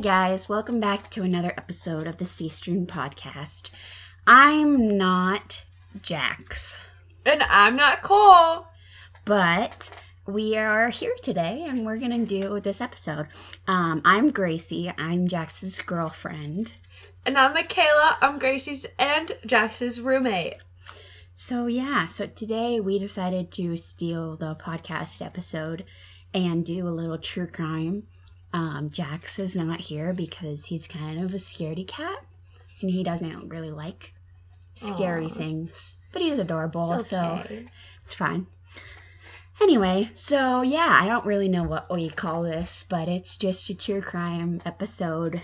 Guys, welcome back to another episode of the Sea Stream podcast. I'm not Jax, And I'm not Cole. but we are here today and we're gonna do this episode. Um, I'm Gracie, I'm Jax's girlfriend. And I'm Michaela. I'm Gracie's and Jax's roommate. So, yeah, so today we decided to steal the podcast episode and do a little true crime. Um, Jax is not here because he's kind of a scaredy cat and he doesn't really like scary Aw. things, but he's adorable, It's so it's fine. Anyway, so yeah, I don't really know what we call this, but it's just a true crime episode.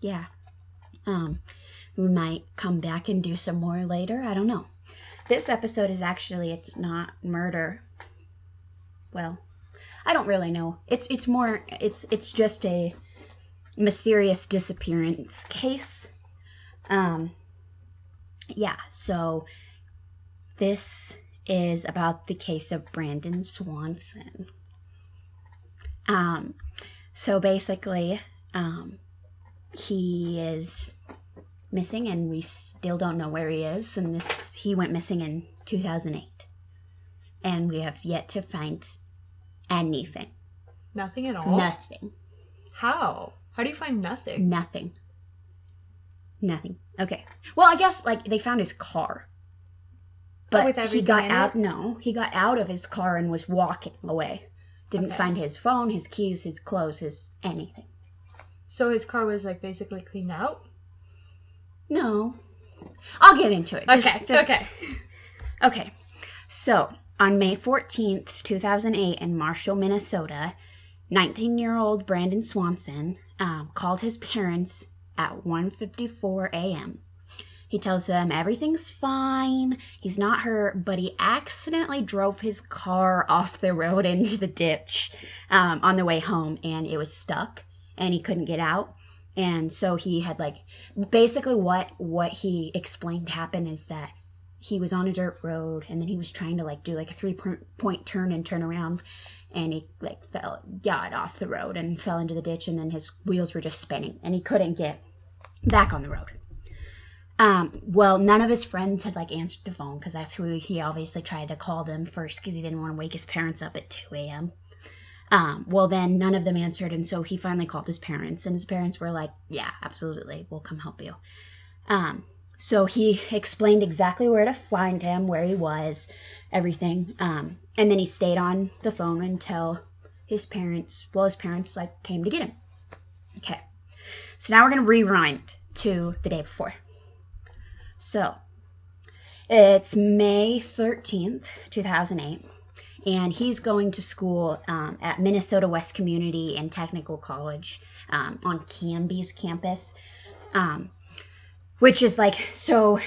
Yeah. Um, we might come back and do some more later. I don't know. This episode is actually it's not murder. Well, I don't really know. It's it's more it's it's just a mysterious disappearance case. Um yeah, so this is about the case of Brandon Swanson. Um so basically, um he is missing and we still don't know where he is and this he went missing in 2008 and we have yet to find anything Nothing at all? nothing How? How do you find nothing? nothing nothing okay well i guess like they found his car oh, but with he got out it? no he got out of his car and was walking away didn't Okay. find his phone his keys his clothes his anything So his car was like basically cleaned out? no i'll get into it Just- okay. just- okay. Okay, so on May 14th, 2008, in Marshall, Minnesota, 19 year old Brandon Swanson um, called his parents at 1.54 a.m. He tells them everything's fine, he's not hurt, but he accidentally drove his car off the road into the ditch um, on the way home and it was stuck and he couldn't get out. And so he had like basically what what he explained happened is that he was on a dirt road and then he was trying to like do like a three point turn and turn around and he like fell got off the road and fell into the ditch and then his wheels were just spinning and he couldn't get back on the road. Um well none of his friends had like answered the phone because that's who he obviously tried to call them first because he didn't want to wake his parents up at 2 a.m um well then none of them answered and so he finally called his parents and his parents were like yeah absolutely we'll come help you. Um so he explained exactly where to find him, where he was, everything. Um, and then he stayed on the phone until his parents, well, his parents like came to get him. Okay. So now we're gonna rewind to the day before. So it's May thirteenth, two thousand eight, and he's going to school um, at Minnesota West Community and Technical College um, on Canby's campus. Um, which is like so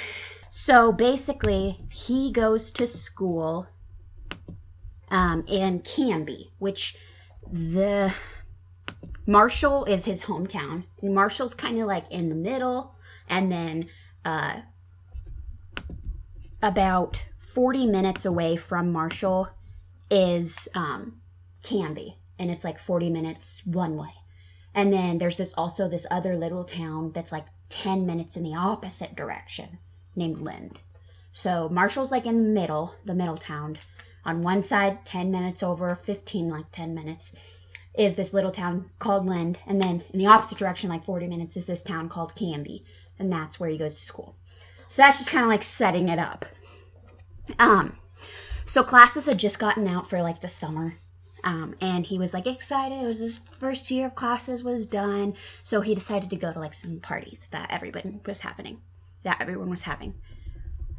so basically he goes to school um in canby which the marshall is his hometown. Marshall's kind of like in the middle and then uh about 40 minutes away from marshall is um canby and it's like 40 minutes one way. And then there's this also this other little town that's like 10 minutes in the opposite direction named Lynd. So Marshall's like in the middle, the middle town. On one side, 10 minutes over, 15 like 10 minutes, is this little town called Lynd. And then in the opposite direction, like 40 minutes, is this town called Canby. And that's where he goes to school. So that's just kind of like setting it up. Um, so classes had just gotten out for like the summer um, and he was like excited. It was his first year of classes was done, so he decided to go to like some parties that everyone was happening, that everyone was having.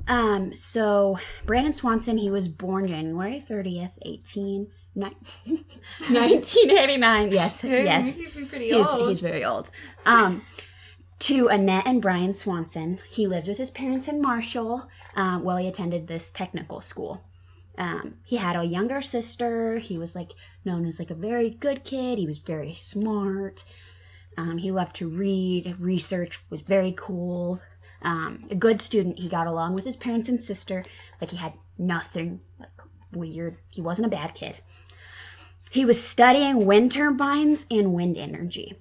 Um, so Brandon Swanson, he was born January thirtieth, eighteen. ni- 1989 yes yes He'd be pretty he's, he's very old. Um, to Annette and Brian Swanson. He lived with his parents in Marshall uh, while he attended this technical school. Um, he had a younger sister. He was like known as like a very good kid. He was very smart. Um, he loved to read, research, was very cool. Um, a good student. He got along with his parents and sister. Like he had nothing like weird. He wasn't a bad kid. He was studying wind turbines and wind energy.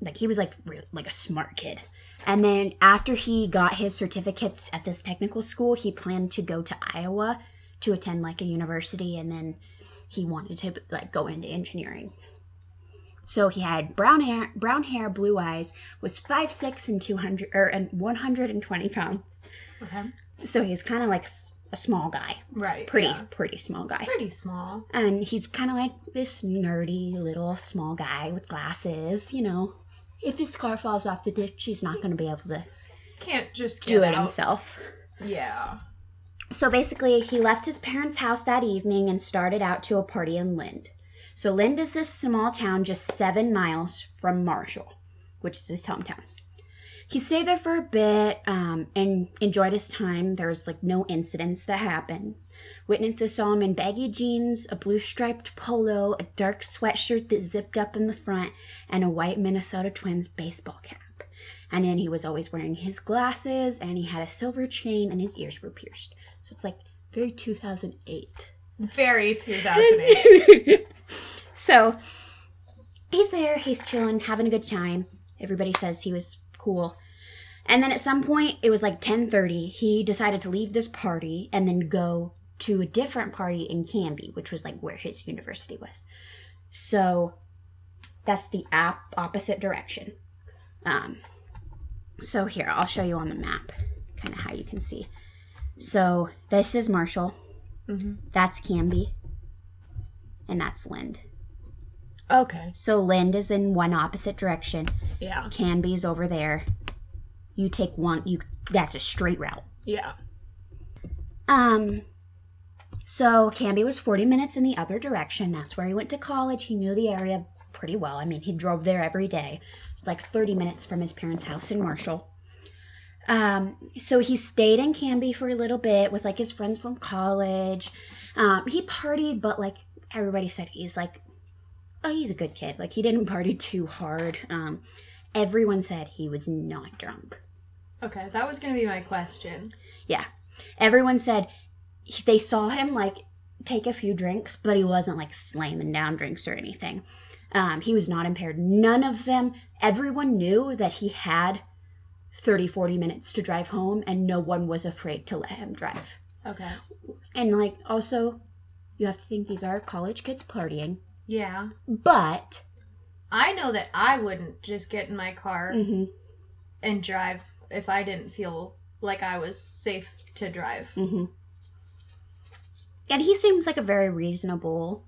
like he was like like a smart kid. And then after he got his certificates at this technical school, he planned to go to Iowa to attend like a university and then he wanted to like go into engineering. So he had brown hair, brown hair, blue eyes, was five six and two hundred or and one hundred and twenty pounds. Okay. So he's kind of like a small guy, Right. pretty yeah. pretty small guy, Pretty small. and he's kind of like this nerdy little small guy with glasses. You know, if his car falls off the ditch, he's not going to be able to Can't just do it out. himself. Yeah. So basically, he left his parents' house that evening and started out to a party in Lynd. So Lynd is this small town just seven miles from Marshall, which is his hometown. He stayed there for a bit um, and enjoyed his time. There was like no incidents that happened. Witnesses saw him in baggy jeans, a blue striped polo, a dark sweatshirt that zipped up in the front, and a white Minnesota Twins baseball cap. And then he was always wearing his glasses, and he had a silver chain, and his ears were pierced. So it's like very 2008. Very 2008. so he's there, he's chilling, having a good time. Everybody says he was cool. And then at some point, it was like 10:30, he decided to leave this party and then go to a different party in Canby, which was like where his university was. So that's the app opposite direction. Um, so here, I'll show you on the map kind of how you can see. So this is Marshall. That's Canby. And that's Lynd. okay. So Lynd is in one opposite direction. Yeah. Canby's over there. You take one. You that's a straight route. Yeah. Um. So Canby was 40 minutes in the other direction. That's where he went to college. He knew the area pretty well. I mean, he drove there every day. It's like 30 minutes from his parents' house in Marshall. Um, so he stayed in Canby for a little bit with like his friends from college. Um, he partied, but like everybody said, he's like, oh, he's a good kid. Like he didn't party too hard. Um, everyone said he was not drunk. Okay. That was going to be my question. Yeah. Everyone said he- they saw him like take a few drinks, but he wasn't like slamming down drinks or anything. Um, he was not impaired. None of them, everyone knew that he had 30, 40 minutes to drive home, and no one was afraid to let him drive. Okay. And like, also, you have to think these are college kids partying, Yeah. but I know that I wouldn't just get in my car mhm, and drive if I didn't feel like I was safe to drive. mhm. and he seems like a very reasonable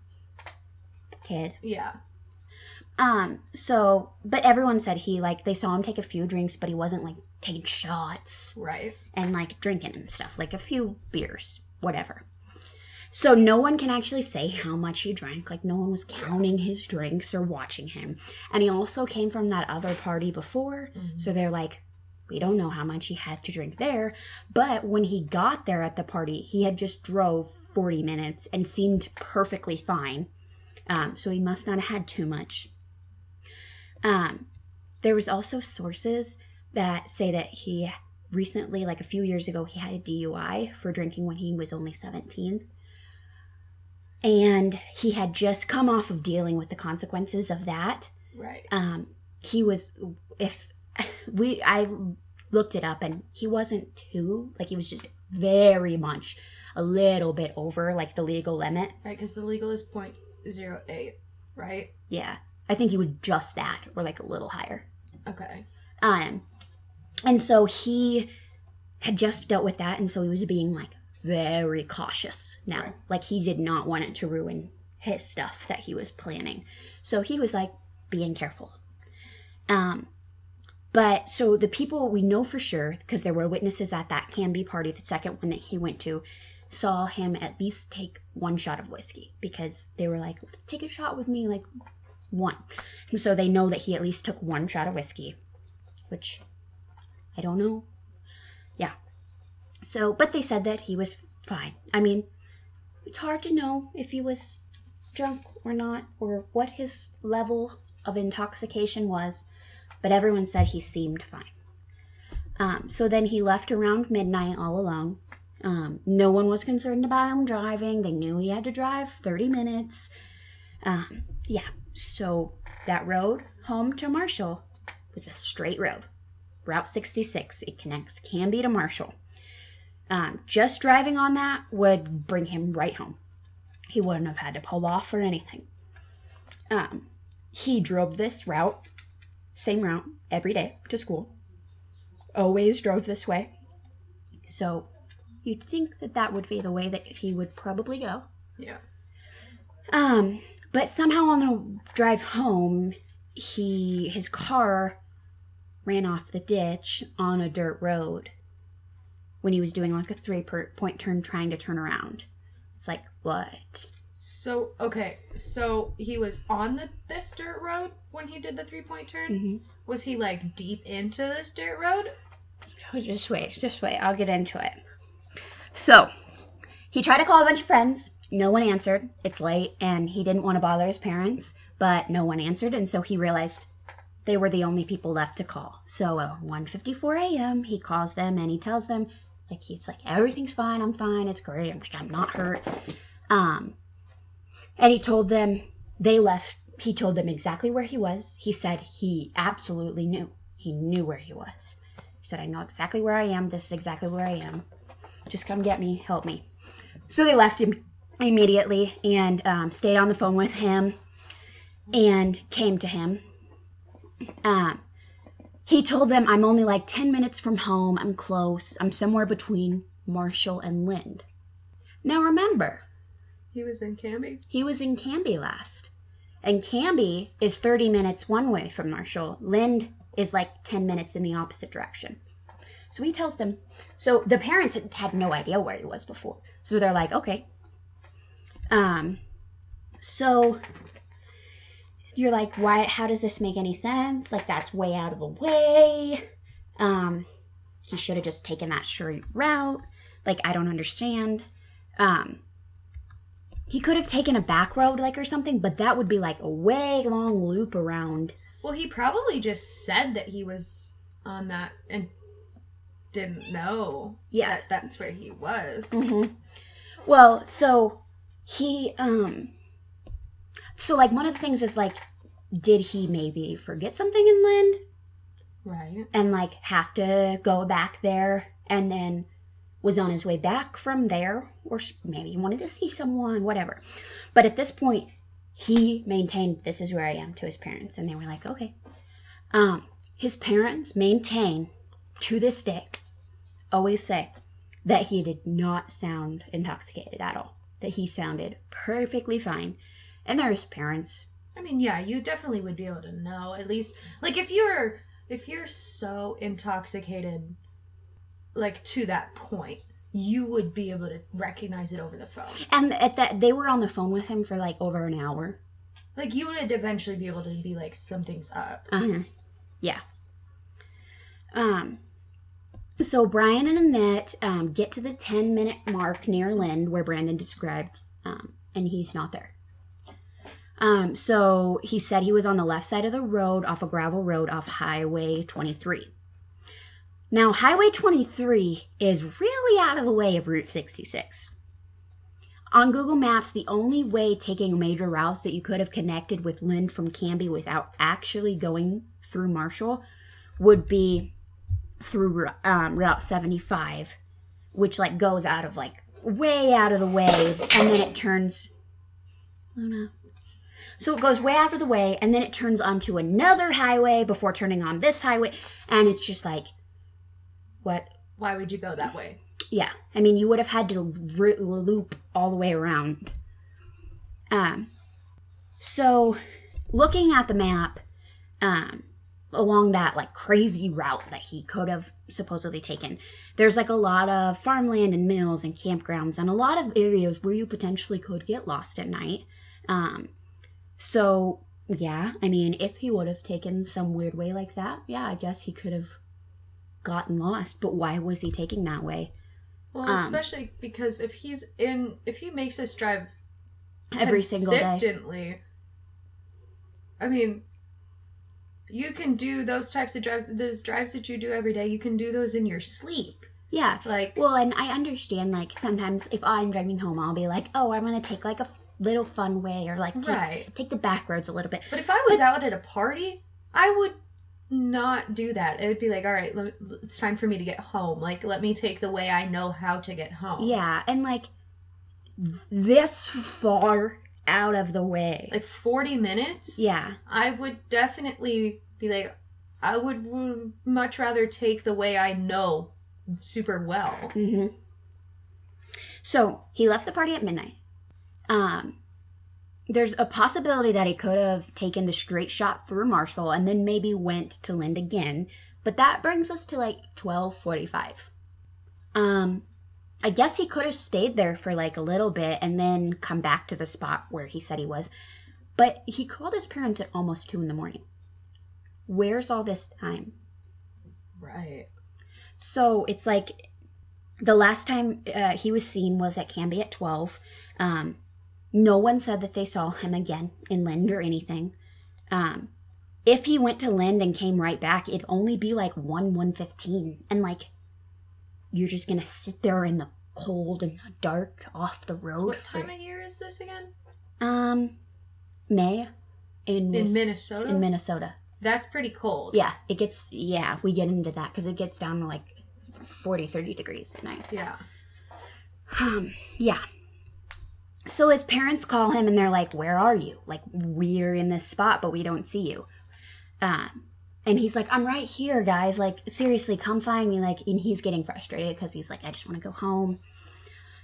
kid. Yeah. Um, so, but everyone said he, like, they saw him take a few drinks, but he wasn't, like, taking shots Right. and, like, drinking and stuff, like a few beers, whatever. So, no one can actually say how much he drank. Like, no one was counting his drinks or watching him. And he also came from that other party before, so they're like, we don't know how much he had to drink there. But when he got there at the party, he had just drove 40 minutes and seemed perfectly fine. Um, so he must not have had too much. Um, there was also sources that say that he recently, like a few years ago, he had a DUI for drinking when he was only 17. And he had just come off of dealing with the consequences of that. Right. Um, he was, if we, I looked it up and he wasn't too, like, he was just very much a little bit over, like, the legal limit. Right. Because the legal is 0.08. Right. Yeah. I think he was just that, or like a little higher. Okay. Um, and so he had just dealt with that, and so he was being like very cautious now. Right. Like he did not want it to ruin his stuff that he was planning. So he was like being careful. Um, but so the people we know for sure, because there were witnesses at that Canby party, the second one that he went to, saw him at least take one shot of whiskey because they were like, take a shot with me, like one. And so they know that he at least took one shot of whiskey, which I don't know. Yeah. So, but they said that he was fine. I mean, it's hard to know if he was drunk or not, or what his level of intoxication was, but everyone said he seemed fine. Um, so then he left around midnight all alone. Um, no one was concerned about him driving. They knew he had to drive 30 minutes. Um, yeah. So that road home to Marshall was a straight road. Route 66. It connects Canby to Marshall. Um, just driving on that would bring him right home. He wouldn't have had to pull off or anything. Um, he drove this route, same route, every day to school. Always drove this way. So you'd think that that would be the way that he would probably go. Yeah. Um, but somehow on the drive home, he his car ran off the ditch on a dirt road when he was doing like a three point turn trying to turn around. It's like, what? So okay, so he was on the this dirt road when he did the three point turn. Mhm. Was he like deep into this dirt road? Oh, Just wait, just wait. I'll get into it. So, he tried to call a bunch of friends. No one answered. It's late, and he didn't want to bother his parents, but no one answered, and so he realized they were the only people left to call. So, at 1:54 a.m., he calls them and he tells them, like, he's like, everything's fine. I'm fine. It's great. I'm like, I'm not hurt. Um, and he told them they left. He told them exactly where he was. He said he absolutely knew. He knew where he was. He said, I know exactly where I am. This is exactly where I am. Just come get me. Help me. So they left him immediately and um, stayed on the phone with him and came to him. Um, he told them, I'm only like 10 minutes from home. I'm close. I'm somewhere between Marshall and Lynd. Now remember, He was in Canby. he was in Canby last. And Canby is 30 minutes one way from Marshall. Lynd is like 10 minutes in the opposite direction. So he tells them. So the parents had, had no idea where he was before. So they're like, okay. Um, so you're like, why? How does this make any sense? Like that's way out of the way. Um, he should have just taken that straight route. Like I don't understand. Um, he could have taken a back road, like or something, but that would be like a way long loop around. Well, he probably just said that he was on that and didn't know Yeah. that that's where he was. Mm-hmm. Well, so he, um, so like one of the things is like, did he maybe forget something in Lynd Right. and like have to go back there and then was on his way back from there, or maybe he wanted to see someone, whatever. But at this point, he maintained this is where I am to his parents, and they were like, okay. Um, his parents maintain to this day, always say that he did not sound intoxicated at all. That he sounded perfectly fine. And there's parents. I mean, yeah, you definitely would be able to know at least like if you're if you're so intoxicated like to that point, you would be able to recognize it over the phone. And at that, they were on the phone with him for like over an hour. Like you would eventually be able to be like something's up. Uh-huh. Yeah. Um. So Brian and Annette um, get to the ten minute mark near Lynd, where Brandon described, um, and he's not there. Um. So he said he was on the left side of the road, off a gravel road, off Highway twenty three. Now, Highway 23 is really out of the way of Route 66. On Google Maps, the only way taking major routes that you could have connected with Lynd from Canby without actually going through Marshall would be through um, Route 75, which like goes out of like way out of the way, and then it turns. Luna. So it goes way out of the way, and then it turns onto another highway before turning on this highway, and it's just like, what Why would you go that way? yeah, I mean, you would have had to r- loop all the way around. Um, so looking at the map, um, along that like crazy route that he could have supposedly taken, there's like a lot of farmland and mills and campgrounds and a lot of areas where you potentially could get lost at night. Um, so yeah, I mean, if he would have taken some weird way like that, yeah, I guess he could have gotten lost. But why was he taking that way? Well, Um, especially because if he's in if he makes this drive every single day. consistently, I mean, you can do those types of drives. Those drives that you do every day, you can do those in your sleep. Yeah. Like, Well, and I understand like sometimes if I'm driving home, I'll be like, oh, I'm gonna take like a little fun way or like take Right. take the back roads a little bit. but if I was out at a party, I would not do that. It would be like, all right, let me, it's time for me to get home. Like, let me take the way I know how to get home. Yeah, and like this far out of the way. Like 40 minutes? Yeah. I would definitely be like, I would, much rather take the way I know super well. hmm So he left the party at midnight. Um, there's a possibility that he could have taken the straight shot through Marshall and then maybe went to Lynd again, but that brings us to like twelve forty-five. Um, I guess he could have stayed there for like a little bit and then come back to the spot where he said he was, but he called his parents at almost two in the morning. Where's all this time? Right. So it's like the last time uh, he was seen was at Canby at 12. Um, no one said that they saw him again in Lynd or anything. Um, if he went to Lynd and came right back, it'd only be like 1 115. And like, you're just gonna sit there in the cold and dark off the road. What for- time of year is this again? Um, May in, Mis- Minnesota? In Minnesota. That's pretty cold. Yeah, it gets, yeah, we get into that because it gets down to like 40, 30 degrees at night. Yeah. Um, yeah. So his parents call him and they're like, Where are you? Like, we're in this spot, but we don't see you. Um, and he's like, I'm right here, guys. Like, seriously, come find me. Like, and he's getting frustrated because he's like, I just want to go home.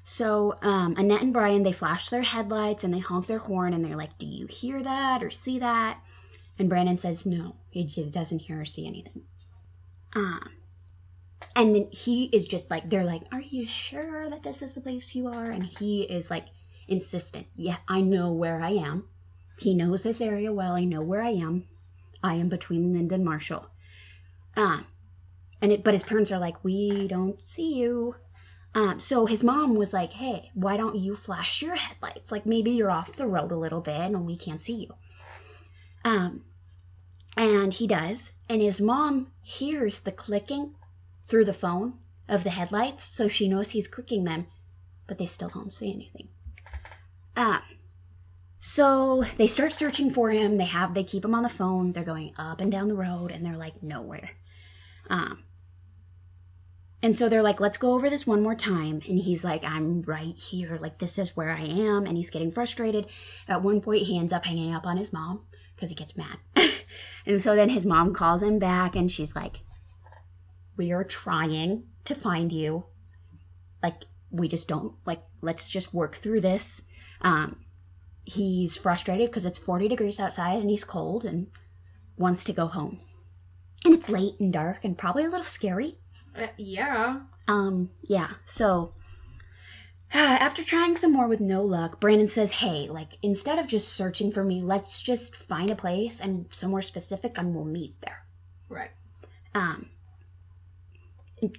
So, um, Annette and Brian, they flash their headlights and they honk their horn and they're like, Do you hear that or see that? And Brandon says, No, he just doesn't hear or see anything. Um, and then he is just like, they're like, Are you sure that this is the place you are? And he is like insistent. Yeah, I know where I am. He knows this area well. I know where I am. I am between Linda and Marshall. Um, and it, but his parents are like, We don't see you. Um, so his mom was like, Hey, why don't you flash your headlights? Like maybe you're off the road a little bit and we can't see you. Um, and he does. And his mom hears the clicking through the phone of the headlights, so she knows he's clicking them, but they still don't see anything. Um, so they start searching for him. They have they keep him on the phone. They're going up and down the road, and they're like nowhere. Um, and so they're like, let's go over this one more time. And he's like, I'm right here. Like this is where I am. And he's getting frustrated. At one point, he ends up hanging up on his mom because he gets mad. and so then his mom calls him back, and she's like, we are trying to find you like we just don't like let's just work through this um he's frustrated because it's 40 degrees outside and he's cold and wants to go home and it's late and dark and probably a little scary Uh, yeah. um yeah so after trying some more with no luck brandon says hey like instead of just searching for me let's just find a place and somewhere specific and we'll meet there Right. um,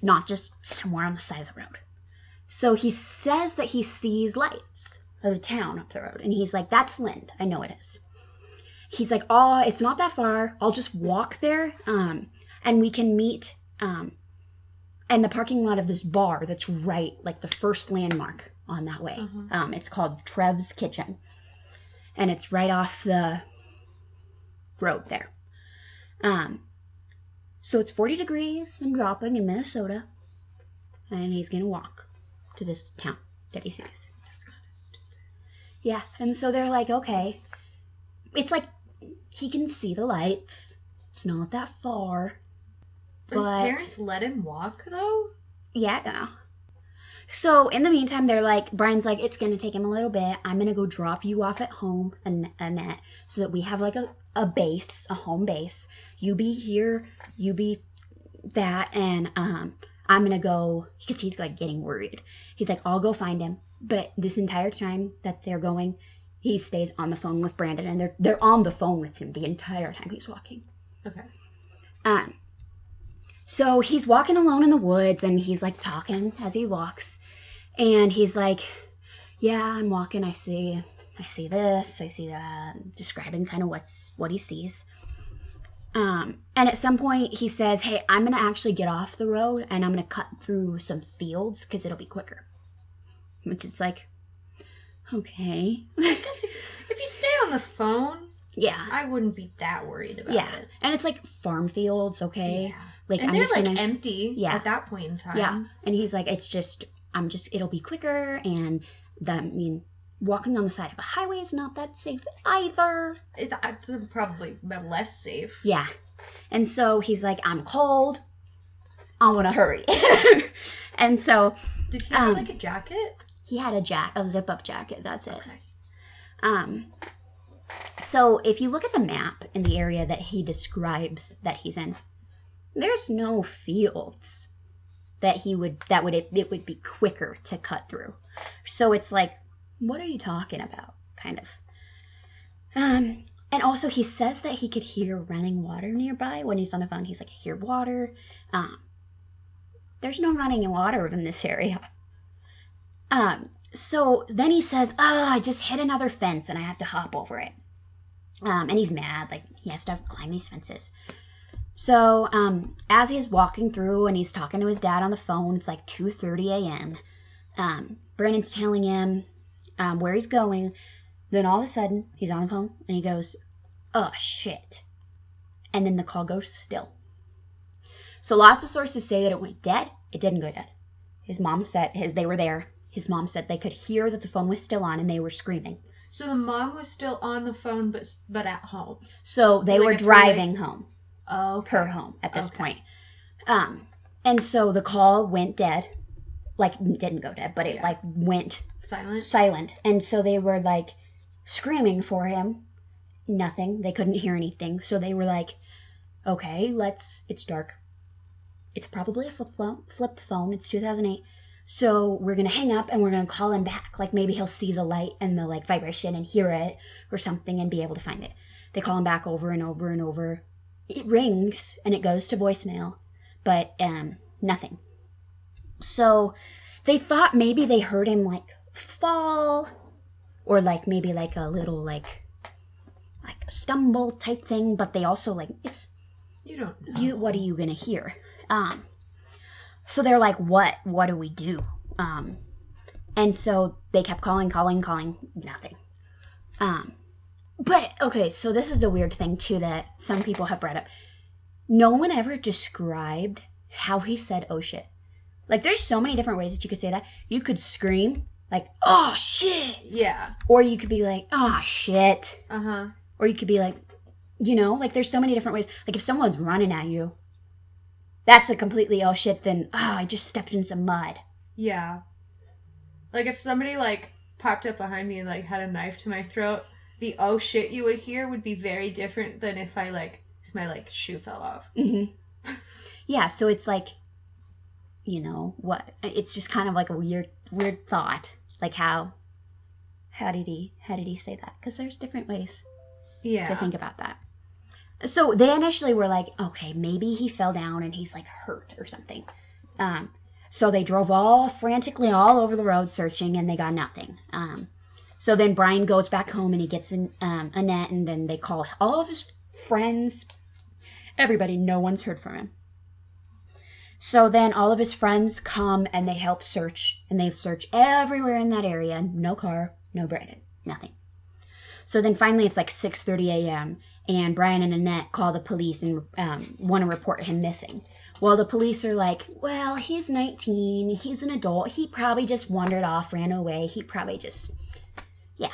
not just somewhere on the side of the road. So he says that he sees lights of the town up the road, and he's like, "That's Lynd. I know it is." He's like, "Oh, it's not that far. I'll just walk there, um, and we can meet um, in the parking lot of this bar that's right, like the first landmark on that way. Um, it's called Trev's Kitchen, and it's right off the road there." Um, so it's 40 degrees and dropping in Minnesota. And he's going to walk to this town that he sees. Yeah. And so they're like, okay. It's like he can see the lights. It's not that far. But his parents let him walk though. Yeah. no. So in the meantime, they're like, Brian's like, it's going to take him a little bit. I'm going to go drop you off at home, An- Annette, so that we have like a, a base, a home base. You be here, you be that, and um, I'm going to go, because he's like getting worried. He's like, I'll go find him. But this entire time that they're going, he stays on the phone with Brandon, and they're they're on the phone with him the entire time he's walking. Okay. Um, so he's walking alone in the woods and he's like talking as he walks. And he's like, Yeah, I'm walking. I see, I see this, I see that, describing kind of what's what he sees. Um, and at some point he says, Hey, I'm gonna actually get off the road and I'm gonna cut through some fields because it'll be quicker. Which is like, okay. I guess if, if you stay on the phone, Yeah. I wouldn't be that worried about Yeah. it. And it's like farm fields, okay? Yeah. Like and I'm they're just like gonna empty Yeah. at that point in time. Yeah. And he's like, it's just I'm just it'll be quicker and the I mean walking on the side of a highway is not that safe either. It's probably less safe. Yeah. And so he's like, I'm cold. I want to hurry. and so Did he have Um, like a jacket? He had a jack, a zip up jacket. That's it. Okay. Um, so if you look at the map in the area that he describes that he's in, there's no fields that he would that would it, it would be quicker to cut through. So it's like, what are you talking about? Kind of. Um, and also he says that he could hear running water nearby when he's on the phone. He's like, I hear water. Um, there's no running water in this area. Um, so then he says, Oh, I just hit another fence and I have to hop over it. Um, and he's mad, like he has to climb these fences. So um, as he's walking through and he's talking to his dad on the phone, it's like 2:30 a.m. Um, Brandon's telling him um, where he's going. Then all of a sudden, he's on the phone and he goes, "Oh shit!" And then the call goes still. So lots of sources say that it went dead. It didn't go dead. His mom said his they were there. His mom said they could hear that the phone was still on and they were screaming. So the mom was still on the phone, but but at home. So they Like were driving home, Oh, her home at this Okay. point. Um, and so the call went dead, like didn't go dead, but it Yeah. like went silent. silent. And so they were like screaming for him. Nothing. They couldn't hear anything. So they were like, okay, let's, it's dark. It's probably a flip phone. Flip phone. It's 2008. So we're to hang up and we're to call him back. Like maybe he'll see the light and the like vibration and hear it or something and be able to find it. They call him back over and over and over. It rings and it goes to voicemail, but um, nothing. So they thought maybe they heard him like fall or like maybe like a little like like stumble type thing but they also like it's You don't know. you what are you gonna hear um so they're like what what do we do? Um and so they kept calling calling calling nothing. Um but okay so this is a weird thing too that some people have brought up. No one ever described how he said oh shit. Like there's so many different ways that you could say that. You could scream like oh shit. Yeah. or you could be like oh shit. Uh huh. or you could be like, you know, like there's so many different ways. Like if someone's running at you, that's a completely oh shit. Then oh, I just stepped in some mud. Yeah. Like if somebody like popped up behind me and like had a knife to my throat, the oh shit you would hear would be very different than if I like if my like shoe fell off. hmm Yeah, so it's like, you know, what? It's just kind of like a weird, weird thought. Like how, how did he, how did he say that? Because there's different ways Yeah. to think about that. So they initially were like, okay, maybe he fell down and he's like hurt or something. Um, so they drove all frantically all over the road searching and they got nothing. Um, so then Brian goes back home and he gets in um, Annette and then they call all of his friends, everybody. No one's heard from him. So then all of his friends come and they help search and they search everywhere in that area. No car, no Brandon, nothing. So then finally it's like 6:30 a.m. and Brian and Annette call the police and um, want to report him missing. Well, the police are like, "Well, he's 19. He's an adult. He probably just wandered off, ran away. He probably just, yeah,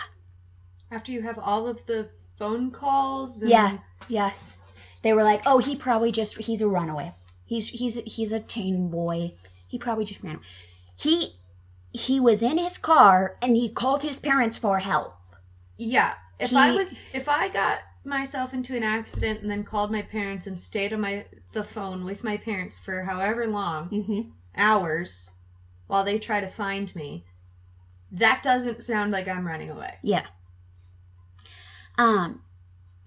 After you have all of the phone calls. And yeah, yeah." They were like, "Oh, he probably just he's a runaway. He's he's he's a teen boy. He probably just ran. He he was in his car and he called his parents for help. Yeah. If I was if I got myself into an accident and then called my parents and stayed on my the phone with my parents for however long Mm-hmm. hours while they try to find me, that doesn't sound like I'm running away. Yeah. Um,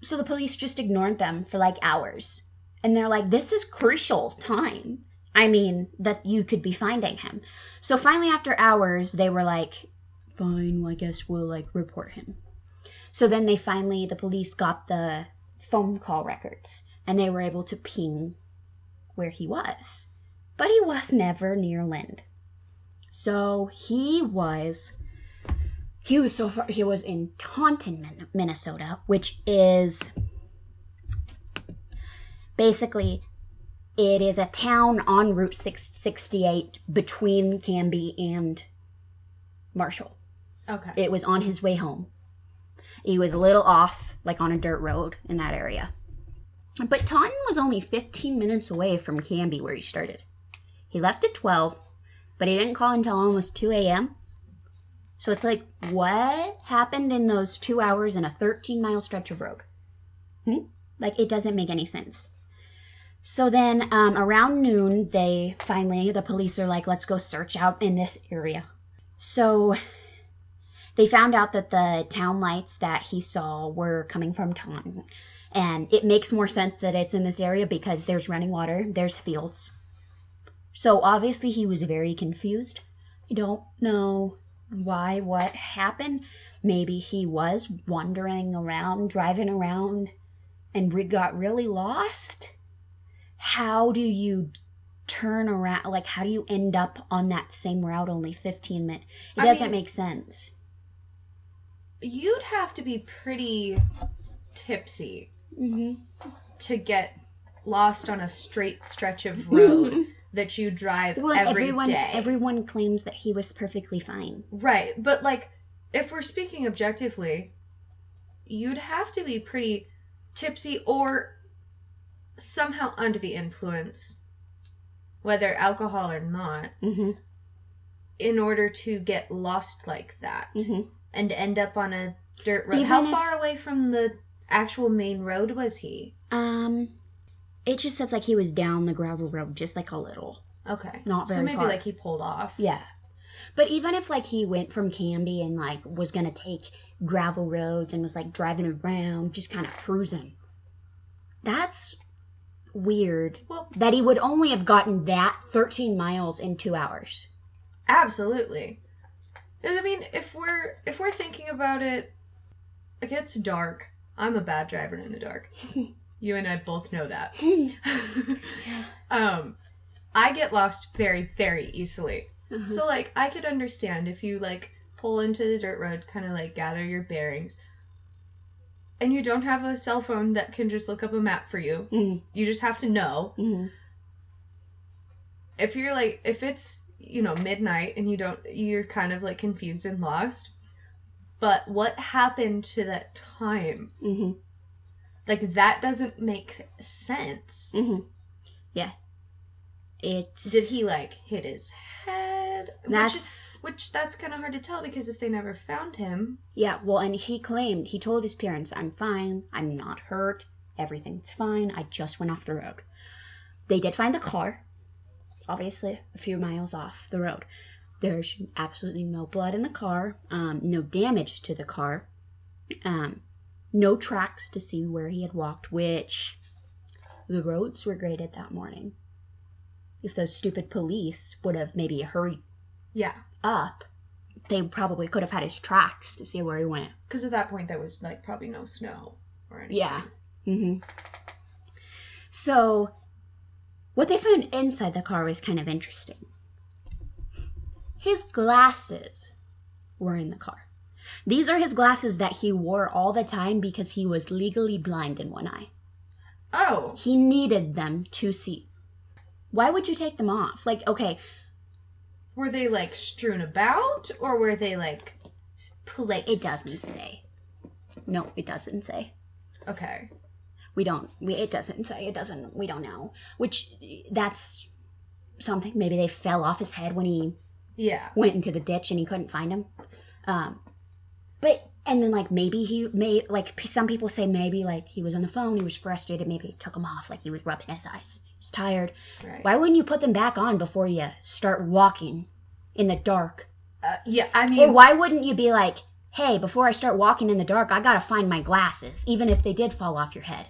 so the police just ignored them for like hours. And they're like, this is crucial time. I mean, that you could be finding him. So finally, after hours, they were like, fine, well, I guess we'll like report him. So then they finally, the police got the phone call records and they were able to ping where he was. But he was never near Lynd. So he was he was so far. He was in Taunton, Minnesota, which is basically it is a town on Route 668 between Canby and Marshall. Okay. It was on his way home. He was a little off, like on a dirt road in that area. But Taunton was only 15 minutes away from Canby where he started. He left at 12, but he didn't call until almost 2 a.m. So it's like, what happened in those two hours in a 13 mile stretch of road? Hmm? Like, it doesn't make any sense. So then, um, around noon, they finally, the police are like, let's go search out in this area. So they found out that the town lights that he saw were coming from Taunton. And it makes more sense that it's in this area because there's running water, there's fields. So obviously he was very confused. I don't know why, what happened. Maybe he was wandering around, driving around, and re- got really lost. How do you turn around? Like, how do you end up on that same route only 15 minutes? It I doesn't mean- make sense. You'd have to be pretty tipsy Mm-hmm. to get lost on a straight stretch of road that you drive Well, every everyone day. everyone claims that he was perfectly fine. Right, but like if we're speaking objectively, you'd have to be pretty tipsy or somehow under the influence, whether alcohol or not, Mm-hmm. in order to get lost like that Mm-hmm. And end up on a dirt road. Even How if- far away from the actual main road was he? Um, it just says like he was down the gravel road, just like a little. Okay. Not very. so maybe far. like he pulled off. Yeah. But even if like he went from Canby and like was gonna take gravel roads and was like driving around, just kind of cruising, that's weird. Well, That he would only have gotten that 13 miles in two hours. Absolutely. And I mean, if we're if we're thinking about it, it gets dark. I'm a bad driver in the dark. you and I both know that. um, I get lost very very easily. So like I could understand if you like pull into the dirt road, kind of like gather your bearings, and you don't have a cell phone that can just look up a map for you. Mhm. You just have to know Mhm. if you're like if it's you know midnight and you don't you're kind of like confused and lost but what happened to that time Mhm. like that doesn't make sense Mhm. Yeah. It's did he like hit his head which, That's is, which that's kind of hard to tell because if they never found him Yeah, well, and he claimed, he told his parents, I'm fine, I'm not hurt, everything's fine, I just went off the road. They did find the car, obviously a few miles off the road. There's absolutely no blood in the car, um, no damage to the car, um, no tracks to see where he had walked, which the roads were graded that morning. If those stupid police would have maybe hurried yeah up, they probably could have had his tracks to see where he went. because at that point there was like probably no snow or anything Yeah. hmm So, what they found inside the car was kind of interesting. His glasses were in the car. These are his glasses that he wore all the time because he was legally blind in one eye. oh He needed them to see. Why would you take them off? Like, okay, were they like strewn about or were they like placed it doesn't say. No, it doesn't say. okay we don't we, it doesn't say it doesn't we don't know which that's something maybe they fell off his head when he yeah. went into the ditch and he couldn't find him. Um but and then like maybe he may like some people say maybe like he was on the phone he was frustrated maybe he took them off like he was rubbing his eyes he's tired. Right. Why wouldn't you put them back on before you start walking in the dark? Uh, yeah i mean or why wouldn't you be like hey before i start walking in the dark i gotta find my glasses even if they did fall off your head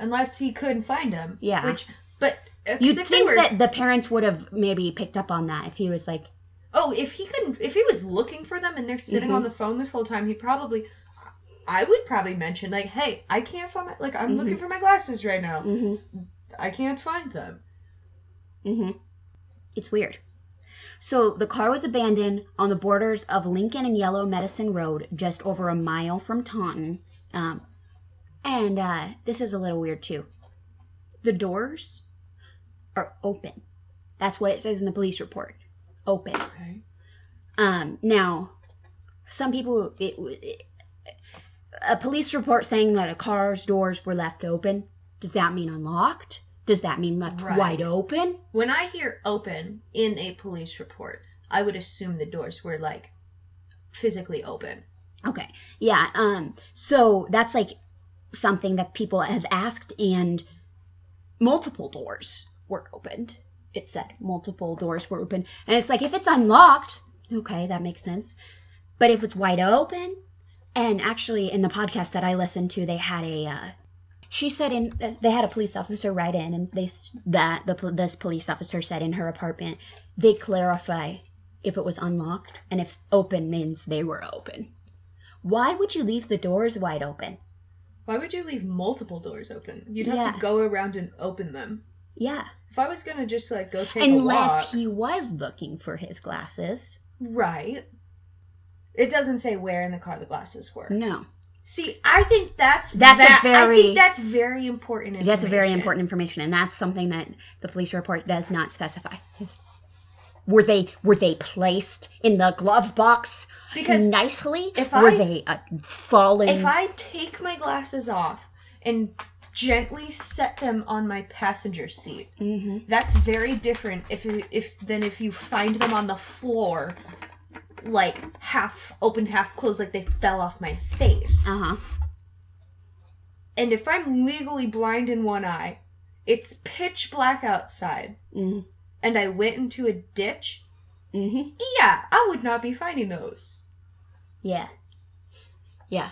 unless he couldn't find him. Yeah. Which, but uh, You'd think were, that the parents would have maybe picked up on that if he was like, oh, if he couldn't, if he was looking for them and they're sitting Mm-hmm. on the phone this whole time, he probably, I would probably mention like, hey, I can't find my, like, I'm looking Mm-hmm. for my glasses right now. I can't find them. mm-hmm. it's weird. So the car was abandoned on the borders of Lincoln and Yellow Medicine Road, just over a mile from Taunton. Um, and uh, this is a little weird too. The doors are open. That's what it says in the police report. Open. Okay. Um, now, some people, it, it, a police report saying that a car's doors were left open. Does that mean unlocked? Does that mean left Right. wide open? When I hear open in a police report, I would assume the doors were like physically open. Okay. Yeah. Um. So that's like something that people have asked, and multiple doors were opened. It said multiple doors were open, and it's like if it's unlocked, okay, that makes sense. But if it's wide open, and actually in the podcast that I listened to, they had a. Uh, she said in they had a police officer write in, and they that the this police officer said in her apartment they clarify if it was unlocked and if open means they were open. Why would you leave the doors wide open? Why would you leave multiple doors open? You'd have Yeah. to go around and open them. Yeah. If I was gonna just like go take Unless he was looking for his glasses. right? It doesn't say where in the car the glasses were. No. See, I think that's That's a va- I very- think that's very important. That's a very important information, and that's something that the police report does not specify. Were they were they placed in the glove box Because nicely? if were I- they uh, falling? If I take my glasses off and gently set them on my passenger seat, Mhm. that's very different if you, if than if you find them on the floor, like half open, half closed, like they fell off my face. uh huh. And if I'm legally blind in one eye, it's pitch black outside, Mhm. And I went into a ditch. Mhm. Yeah, I would not be finding those. Yeah. Yeah.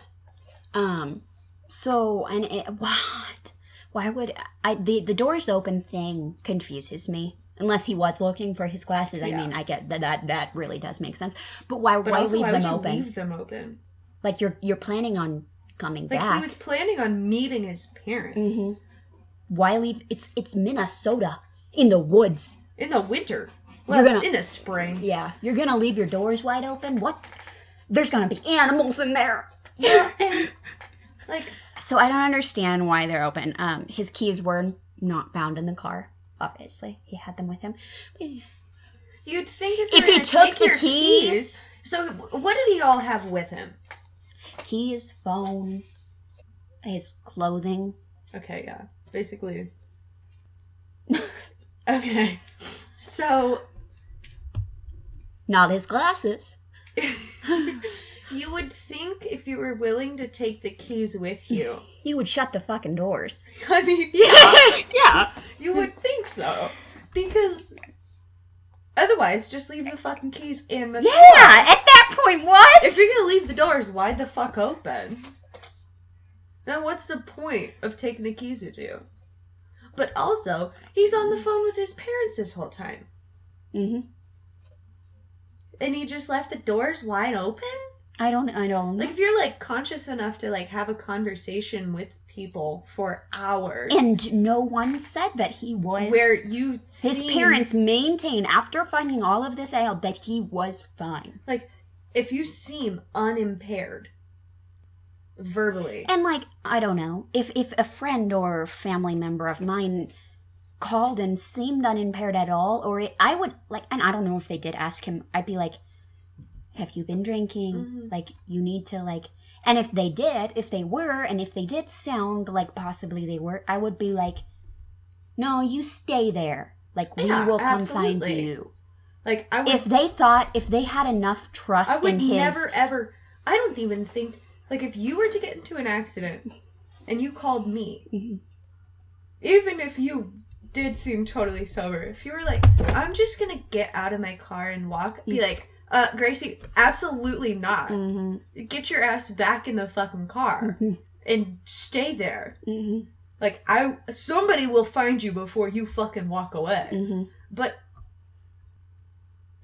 Um so and it, what? Why would I the the doors open thing confuses me. Unless he was looking for his glasses. I mean, I get that that that really does make sense. But why But why also, leave why them would you open? leave them open? Like you're you're planning on coming Like back. he was planning on meeting his parents Mhm. Why leave it's it's Minnesota in the woods. In the winter. Well, gonna- in the spring. Yeah. You're gonna leave your doors wide open? What there's gonna be animals in there. Yeah, like So I don't understand why they're open. Um, his keys were not found in the car. Obviously, he had them with him. you'd think if, If he took the your keys- So what did he all have with him? Keys, phone, his clothing. Okay, yeah, basically. Okay, so Not his glasses. you would think if you were willing to take the keys with you. You would shut the fucking doors. I mean, yeah, yeah. you would think so because otherwise, just leave the fucking keys in the Yeah. door. At that point, what? If you're gonna leave the doors, wide the fuck open? Then what's the point of taking the keys with you? But also, he's on the phone with his parents this whole time. hmm And he just left the doors wide open? I don't. I don't. Like if you're like conscious enough to like have a conversation with people for hours and no one said that he was. where you his seem- parents maintain after finding all of this out that he was fine. like if you seem unimpaired verbally And like, I don't know, if if a friend or family member of mine called and seemed unimpaired at all, or it, I would like, and I don't know if they did ask him, I'd be like, "Have you been drinking? Mhm. Like, you need to like." And if they did, if they were, and if they did sound like possibly they were, I would be like, "No, you stay there. Like, we Yeah, will come find you." like i would If they thought, if they had enough trust I would in his, never ever. I don't even think like if you were to get into an accident and you called me, Mhm. even if you did seem totally sober, if you were like, I'm just gonna get out of my car and walk, be like, uh, Gracie, absolutely not. Mhm, Get your ass back in the fucking car Mhm. and stay there. mhm, Like I, somebody will find you before you fucking walk away. But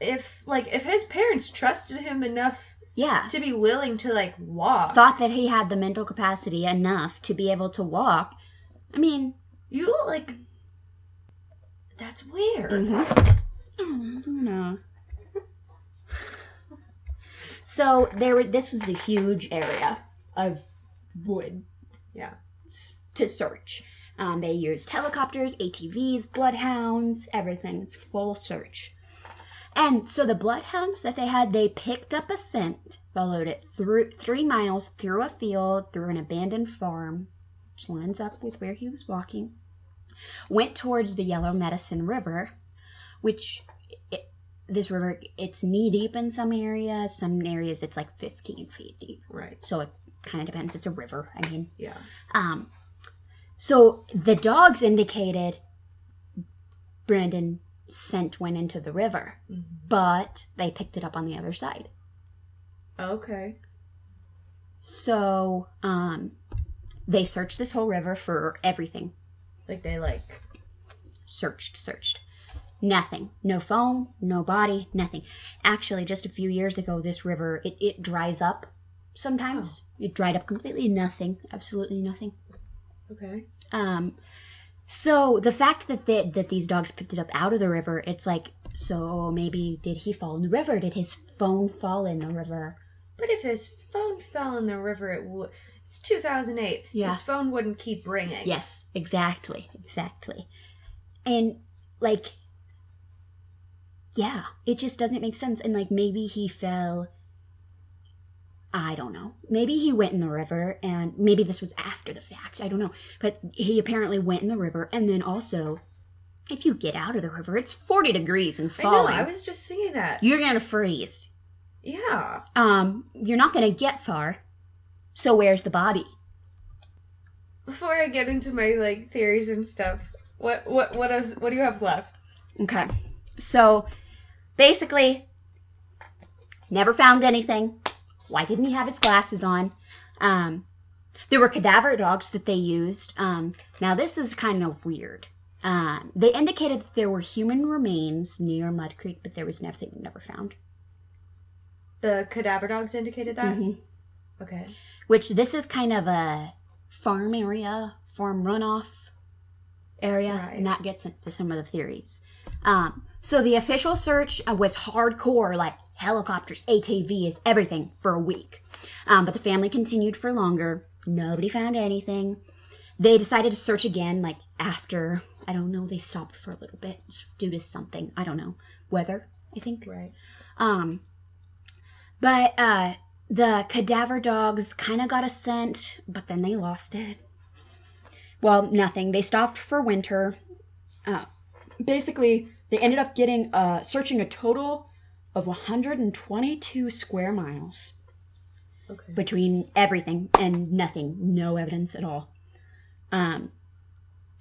if like if his parents trusted him enough yeah. to be willing to like walk. thought that he had the mental capacity enough to be able to walk. I mean, you like that's weird. I don't know. So there, were- this was a huge area of wood Yeah. to search. Um, they used helicopters, ATVs, bloodhounds, everything. It's full search. And so the bloodhounds that they had, they picked up a scent, followed it through three miles through a field, through an abandoned farm, which lines up with where he was walking. Went towards the Yellow Medicine River, which it, this river it's knee deep in some areas. Some areas it's like 15 feet deep. Right. So it kind of depends. It's a river. I mean, Yeah. um, so the dogs indicated Brandon scent went into the river, but they picked it up on the other side. Okay. So um, they searched this whole river for everything. Like they like. Searched, searched. Nothing. No phone, no body, nothing. Actually, just a few years ago, this river it, it dries up sometimes. It dried up completely. Nothing. Absolutely nothing. Okay. Um, so the fact that they, that these dogs picked it up out of the river, it's like, so maybe did he fall in the river? Did his phone fall in the river? But if his phone fell in the river, it would. It's 2008. Yeah. His phone wouldn't keep ringing. Yes, exactly, exactly. And like, yeah, it just doesn't make sense. And like, maybe he fell. I don't know. Maybe he went in the river, and maybe this was after the fact. I don't know. But he apparently went in the river, and then also, if you get out of the river, it's 40 degrees and falling. I know. I was just singing that. You're gonna freeze. Yeah. Um, you're not gonna get far. So where's the body? Before I get into my like theories and stuff, what what what else? What do you have left? Okay. So basically, never found anything. Why didn't he have his glasses on? Um, there were cadaver dogs that they used. Um, now, this is kind of weird. Um, they indicated that there were human remains near Mud Creek, but there was nothing never found. The cadaver dogs indicated that. Mhm. Okay. Which this is kind of a farm area, farm runoff area, Right. and that gets into some of the theories. Um, so the official search was hardcore, like helicopters, ATVs, everything for a week. Um, but the family continued for longer. Nobody found anything. They decided to search again, like after I don't know. They stopped for a little bit due to something I don't know, weather. I think. Right. Um, but uh, the cadaver dogs kind of got a scent, but then they lost it. Well, nothing. They stopped for winter. Uh, basically, they ended up getting uh, searching a total of 122 square miles Okay. between everything and nothing, no evidence at all. Um,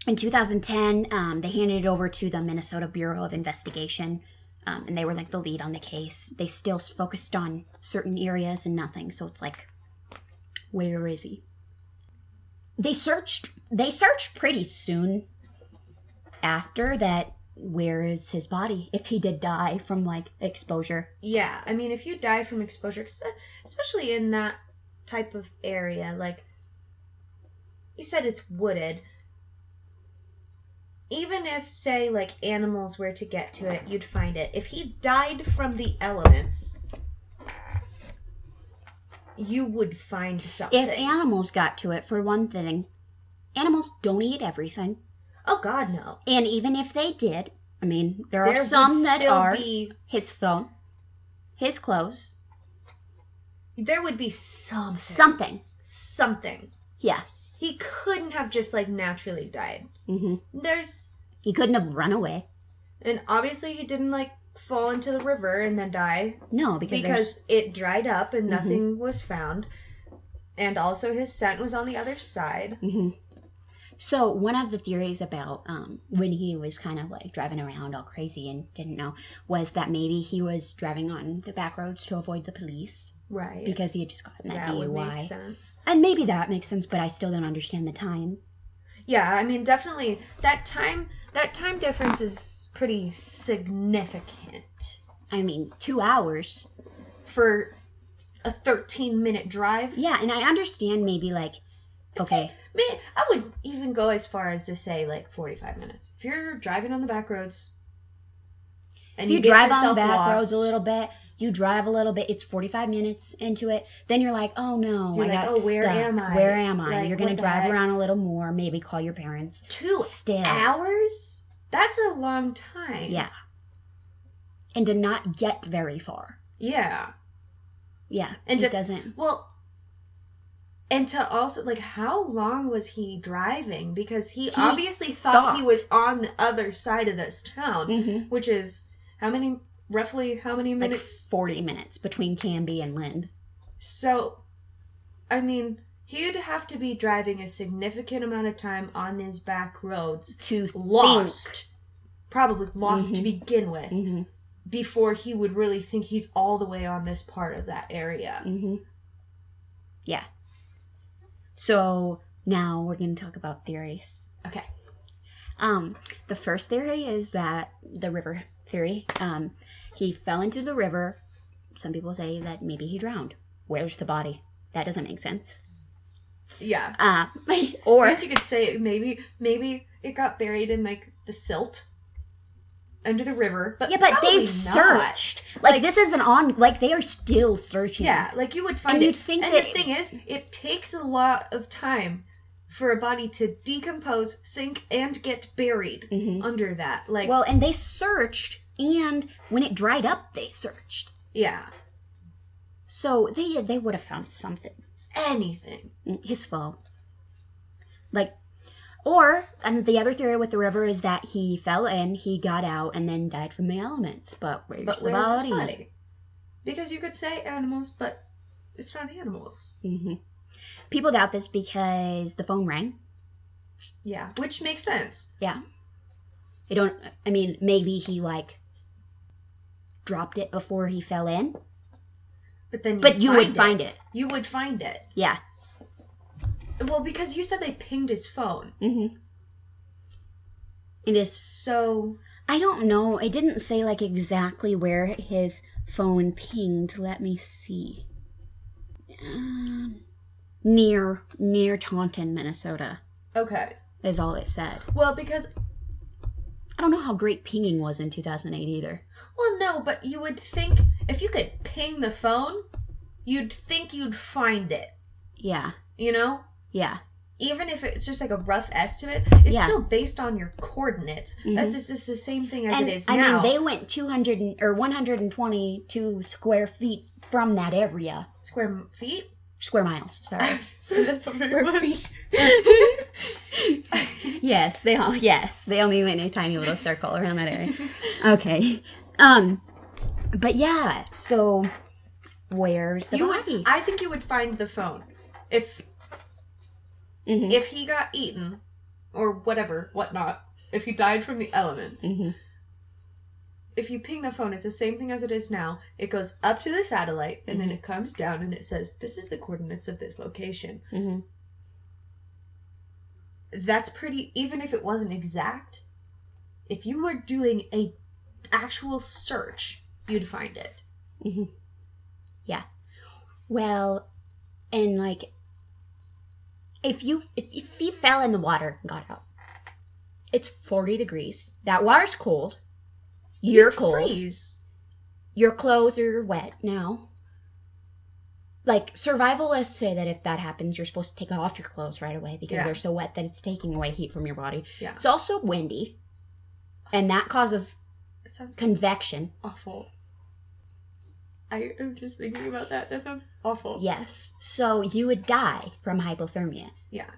in 2010, um, they handed it over to the Minnesota Bureau of Investigation, um, and they were like the lead on the case. They still focused on certain areas and nothing, so it's like, where is he? They searched. They searched pretty soon after that. Where is his body? If he did die from like exposure, Yeah, I mean, if you die from exposure, uh, especially in that type of area, like you said, it's wooded. Even if, say, like animals were to get to it, you'd find it. If he died from the elements, you would find something. if animals got to it, for one thing, animals don't eat everything. Oh God, no. And even if they did, I mean, there are There some that are be his phone, his clothes, there would be something. something. something. Yeah. He couldn't have just like naturally died. hmm There's He couldn't have run away. and obviously he didn't like fall into the river and then die No, because, there's because it dried up and Mhm. nothing was found. And also his scent was on the other side. hmm So one of the theories about um, when he was kind of like driving around all crazy and didn't know was that maybe he was driving on the back roads to avoid the police Right. because he had just gotten that, that would make DUI. sense. And maybe that makes sense, but I still don't understand the time. Yeah, I mean definitely that time that time difference is pretty significant I mean, two hours. for a 13 minute drive. Yeah, and I understand maybe like, okay, Man, I would even go as far as to say like 45 minutes. If you're driving on the back roads, and if you, get drive on yourself back lost, roads a little bit, you drive a little bit. It's forty five minutes into it. Then you're like, oh no, You're I like, got "Oh, where stuck. am I?" Where am I? Like, you're gonna drive heck? around a little more. Maybe call your parents. two Still, hours. That's a long time. yeah, and to not get very far. Yeah. Yeah, And it to- doesn't. Well, and to also like, how long was he driving? Because he, He obviously thought, thought. he was on the other side of this town, hmm which is how many, roughly how many Like minutes? forty minutes between Canby and Lynd So, I mean, he'd have to be driving a significant amount of time on these back roads, To lost, probably lost to Mhm. begin with, hmm before he would really think he's all the way on this part of that area. hmm Yeah. So now we're going to talk about theories. Okay. Um, the first theory is that the river theory. Um, he fell into the river. Some people say that maybe he drowned. Where's the body? That doesn't make sense. Yeah. Uh, I or guess you could say maybe maybe it got buried in like the silt under the river. But yeah, but they've not. searched. Like, this is an on. Like they are still searching. Yeah, like you would find And it. you'd think and that- the thing is, it takes a lot of time for a body to decompose, sink, and get buried Mhm. under that. Like, Well, and they searched, and when it dried up, they searched. yeah, So they they would have found something. anything. his foe. Like, or and the other theory with the river is that he fell in, he got out, and then died from the elements. But where's But the where's body? his body? Because you could say animals, but it's not animals. hmm People doubt this because the phone rang. Yeah, which makes sense. Yeah, I don't. I mean, maybe he like dropped it before he fell in, But then, but you would find it. You would find it. Yeah. Well, because you said they pinged his phone, Mm-hmm. It is. so I don't know. It didn't say like exactly where his phone pinged. Let me see. Um, near near Taunton, Minnesota, okay. is all it said. Well, because I don't know how great pinging was in 2008 either. well, no, but you would think if you could ping the phone, you'd think you'd find it. Yeah, You know, yeah, even if it's just like a rough estimate, it's Yeah. still based on your coordinates. That's just, just the same thing as and it is I now. mean they went 200 and- or 122 square feet from that area. Square feet. Square miles. Sorry. so that's Square feet. yes, they all yes, they only went in a tiny little circle around that area. Okay. Um but yeah, so where's the you body? would. I think you would find the phone if Mhm. if he got eaten or whatever, whatnot. If he died from the elements. Mhm. If you ping the phone, it's the same thing as it is now. It goes up to the satellite and then it comes down and it says, This is the coordinates of this location. Mhm. That's pretty even if it wasn't exact. If you were doing a actual search, you'd find it. Yeah. Well, and like if you if, if you fell in the water and got out, it's 40 degrees. That water's cold. You're You'd cold. freeze. Your clothes are wet now. Like survivalists say that if that happens, you're supposed to take off your clothes right away because Yeah. they're so wet that it's taking away heat from your body. Yeah. It's also windy, and that causes It sounds convection. awful. I am just thinking about that. That sounds awful. Yes. So you would die from hypothermia. Yeah.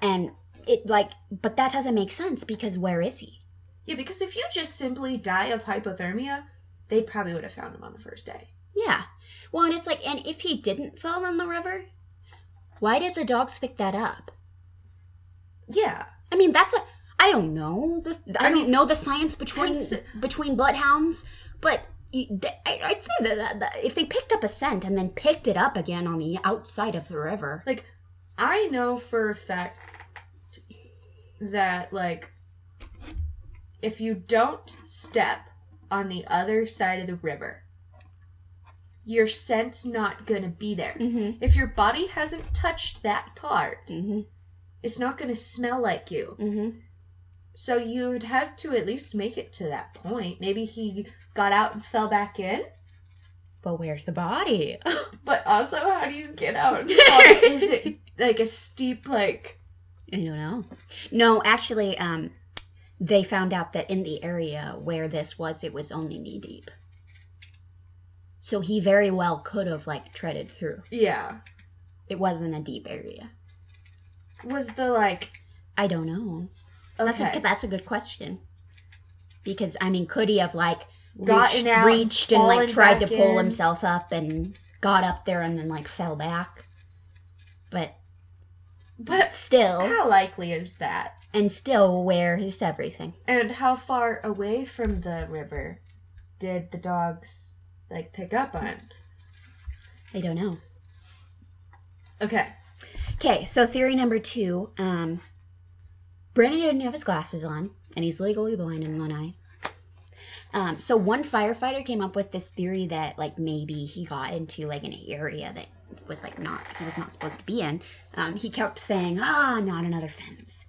And it like but that doesn't make sense because where is he? Yeah, because if you just simply die of hypothermia, they probably would have found him on the first day. Yeah. Well, and it's like and if he didn't fall in the river, why did the dogs pick that up? Yeah. I mean, that's a I don't know. The, I, I don't mean, know the science between cons- between bloodhounds, but you- th- I- I'd say that, that, if they picked up a scent and then picked it up again on the outside of the river, Like, I know for a fact that, like, if you don't step on the other side of the river, your scent's not gonna be there. mm-hmm, If your body hasn't touched that part, mm-hmm, it's not gonna smell like you. mm-hmm. So you'd have to at least make it to that point. Maybe he got out and fell back in. But where's the body? But also, how do you get out? Is it like a steep, like I don't know. No, actually, um, they found out that in the area where this was, it was only knee deep. So he very well could have like treaded through. yeah? It wasn't a deep area. Was the like I don't know. That's okay? a that's a good question. Because I mean, could he have like Gotten reached, out, reached and like tried to pull in? himself up and got up there and then like fell back? But but still, how likely is that? and still, where is everything? And how far away from the river did the dogs like pick up on? I don't know. Okay. Okay, so theory number two. Um, Brandon didn't have his glasses on, and he's legally blind in one eye. Um, so one firefighter came up with this theory that like maybe he got into like an area that was like not he was not supposed to be in. Um, he kept saying, "Ah, not another fence."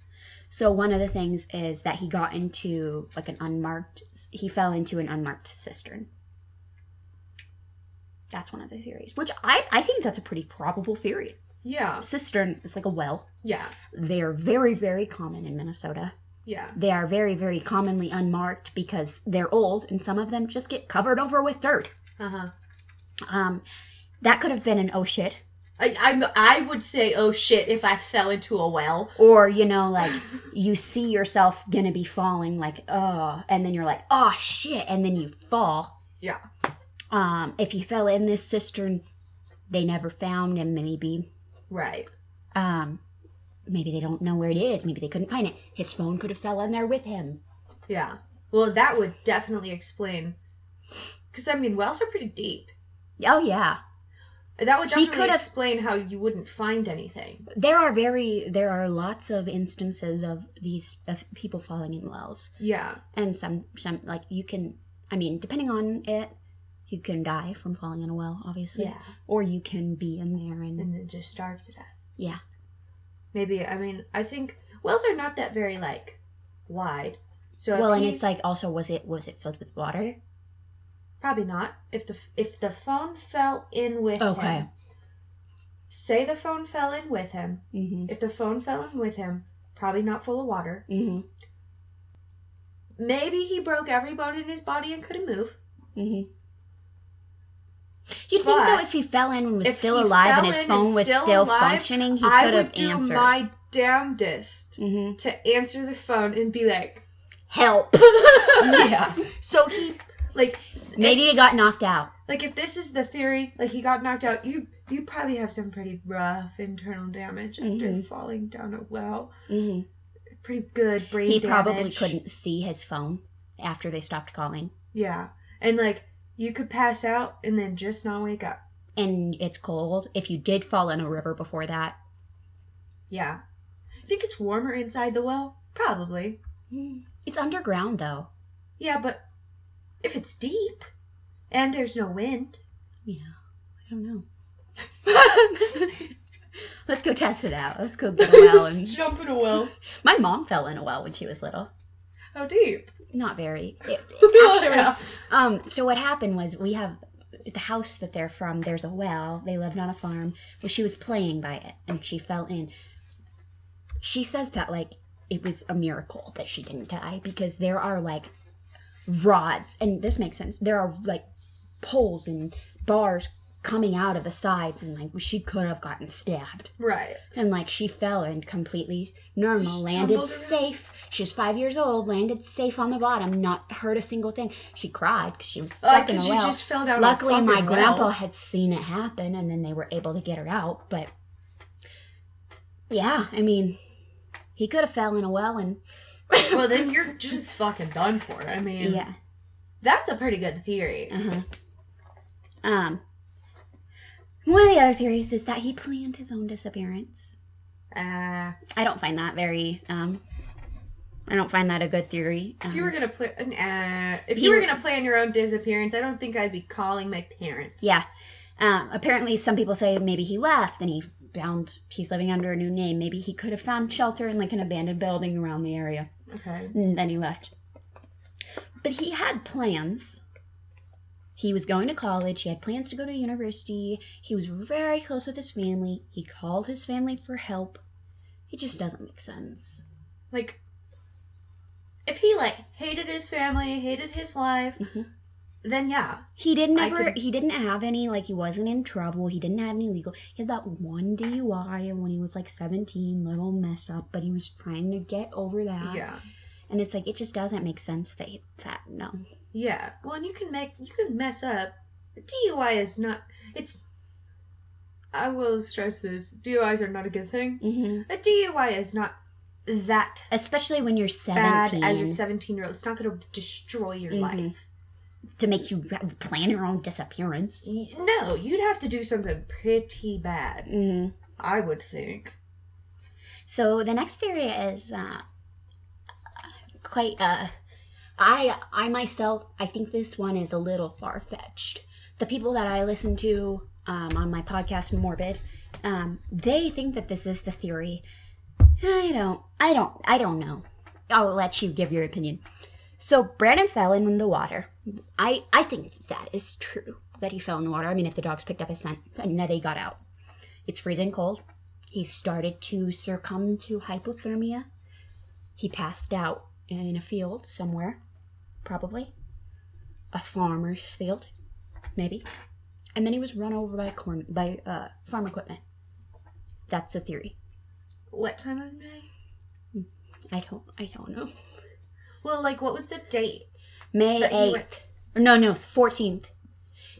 So one of the things is that he got into like an unmarked. He fell into an unmarked cistern. That's one of the theories, which I I think that's a pretty probable theory. Yeah. Cistern is like a well. Yeah. They are very, very common in Minnesota. Yeah. They are very, very commonly unmarked because they're old and some of them just get covered over with dirt. Uh huh. Um, that could have been an oh shit. I I'm, I would say oh shit if I fell into a well. Or, you know, like you see yourself gonna be falling, like, oh, and then you're like, oh shit, and then you fall. Yeah. Um, if you fell in this cistern, they never found him, maybe. Right. Um, maybe they don't know where it is. Maybe they couldn't find it. His phone could have fell in there with him. Yeah. Well, that would definitely explain. Because I mean, wells are pretty deep. Oh, yeah. That would He definitely could explain how you wouldn't find anything. There are very there are lots of instances of these of people falling in wells, Yeah. and some some like you can. I mean, depending on it, you can die from falling in a well, obviously, Yeah. or you can be in there and And then just starve to death. yeah. Maybe. I mean, I think wells are not that very like wide. So Well, and he- it's like also was it was it filled with water? probably not. If the if the phone fell in with Okay. him. Say the phone fell in with him. Mm-hmm. If the phone fell in with him, probably not full of water. Mm-hmm. Maybe he broke every bone in his body and couldn't move. Mm-hmm. You'd think though, if he fell in and was still alive and his in and phone was still still alive, functioning, he I could would have do answered. my damnedest mm-hmm. to answer the phone and be like, Help! yeah. So he like Maybe he got knocked out. like if this is the theory, like he got knocked out, you you probably have some pretty rough internal damage after Mhm. falling down a well. Mm-hmm. Pretty good brain He damage. probably couldn't see his phone after they stopped calling. Yeah. And like you could pass out and then just not wake up. And it's cold. If you did fall in a river before that, Yeah. I think it's warmer inside the well? Probably. it's underground though. Yeah, but if it's deep and there's no wind. Yeah, I don't know. Let's go test it out. Let's go get a well. And... jump in a well. My mom fell in a well when she was little. How deep? Not very. It- actually, Yeah. um. So what happened was we have the house that they're from. There's a well. They lived on a farm. Well, she was playing by it and she fell in. She says that like it was a miracle that she didn't die because there are like rods and this makes sense. There are like poles and bars coming out of the sides and like she could have gotten stabbed. Right. And like she fell and completely normal, landed safe. She was five years old, landed safe on the bottom, not hurt a single thing. She cried because she was Uh, stuck in a well. just fell down Luckily, my grandpa well. had seen it happen, and then they were able to get her out. But yeah, I mean, he could have fell in a well, and well, then you're just fucking done for. I mean, yeah. that's a pretty good theory. Uh-huh. Um, one of the other theories is that he planned his own disappearance. Uh, I don't find that very. Um, I don't find that a good theory. if you Um, were gonna play, uh, if you were gonna plan your own disappearance, I don't think I'd be calling my parents. Yeah. Um, apparently, some people say maybe he left and he found he's living under a new name. Maybe he could have found shelter in like an abandoned building around the area. Okay. And then he left. But he had plans. He was going to college. He had plans to go to university. He was very close with his family. He called his family for help. It just doesn't make sense. Like, if he like hated his family, hated his life, Mhm. then yeah, He didn't ever. could- He didn't have any. Like he wasn't in trouble. He didn't have any legal. He had that one DUI when he was like seventeen, little mess up. But he was trying to get over that. yeah, And it's like it just doesn't make sense that that no. yeah. Well, and you can make you can mess up. DUI is not. It's. I will stress this: DUIs are not a good thing. hmm A DUI is not that Especially when you're bad seventeen. as a seventeen-year-old. It's not going to destroy your Mhm. life. to make you plan your own disappearance. No, you'd have to do something pretty bad. hmm I would think. So the next theory is uh, quite. Uh, I I myself I think this one is a little far fetched. The people that I listen to um, on my podcast Morbid, um, they think that this is the theory. I don't. I don't. I don't know. I'll let you give your opinion. So Brandon fell in the water. I I think that is true that he fell in the water. I mean, if the dogs picked up his scent and that he got out, it's freezing cold. He started to succumb to hypothermia. He passed out in a field somewhere, probably a farmer's field, maybe, and then he was run over by corn by uh, farm equipment. That's the theory. What time of day? I don't. I don't know. Well, like, what was the date? May eighth. No, no, fourteenth,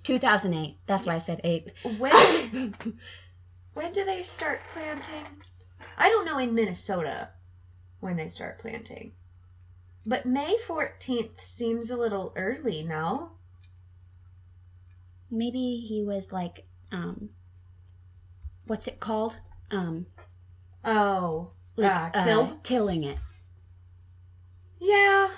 two thousand eight. That's why I said eighth. When? when do they start planting? I don't know in Minnesota when they start planting. But May 14th seems a little early, no? Maybe he was like, um, what's it called? Um, Oh. like, uh, uh, tilled? tilling it. Yeah.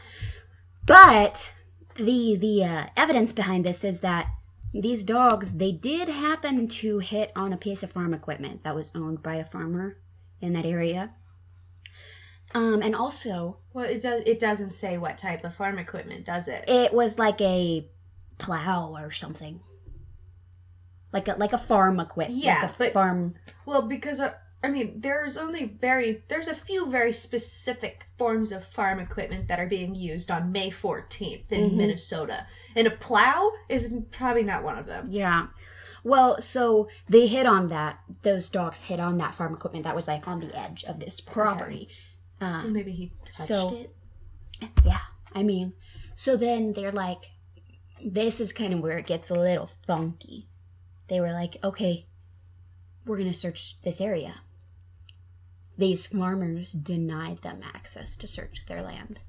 But the the uh, evidence behind this is that these dogs they did happen to hit on a piece of farm equipment that was owned by a farmer in that area. Um, and also Well, it does. It doesn't say what type of farm equipment, does it? it was like a plow or something, like a like a farm equipment. Yeah, like a but- farm. Well, because uh, I mean, there's only very there's a few very specific forms of farm equipment that are being used on May 14th in Mhm. Minnesota, and a plow is probably not one of them. Yeah. Well, so they hit on that. Those dogs hit on that farm equipment that was like on the edge of this property. Um, So maybe he touched so- it. Yeah, I mean, so then they're like, this is kind of where it gets a little funky. They were like, okay, we're going to search this area. These farmers denied them access to search their land.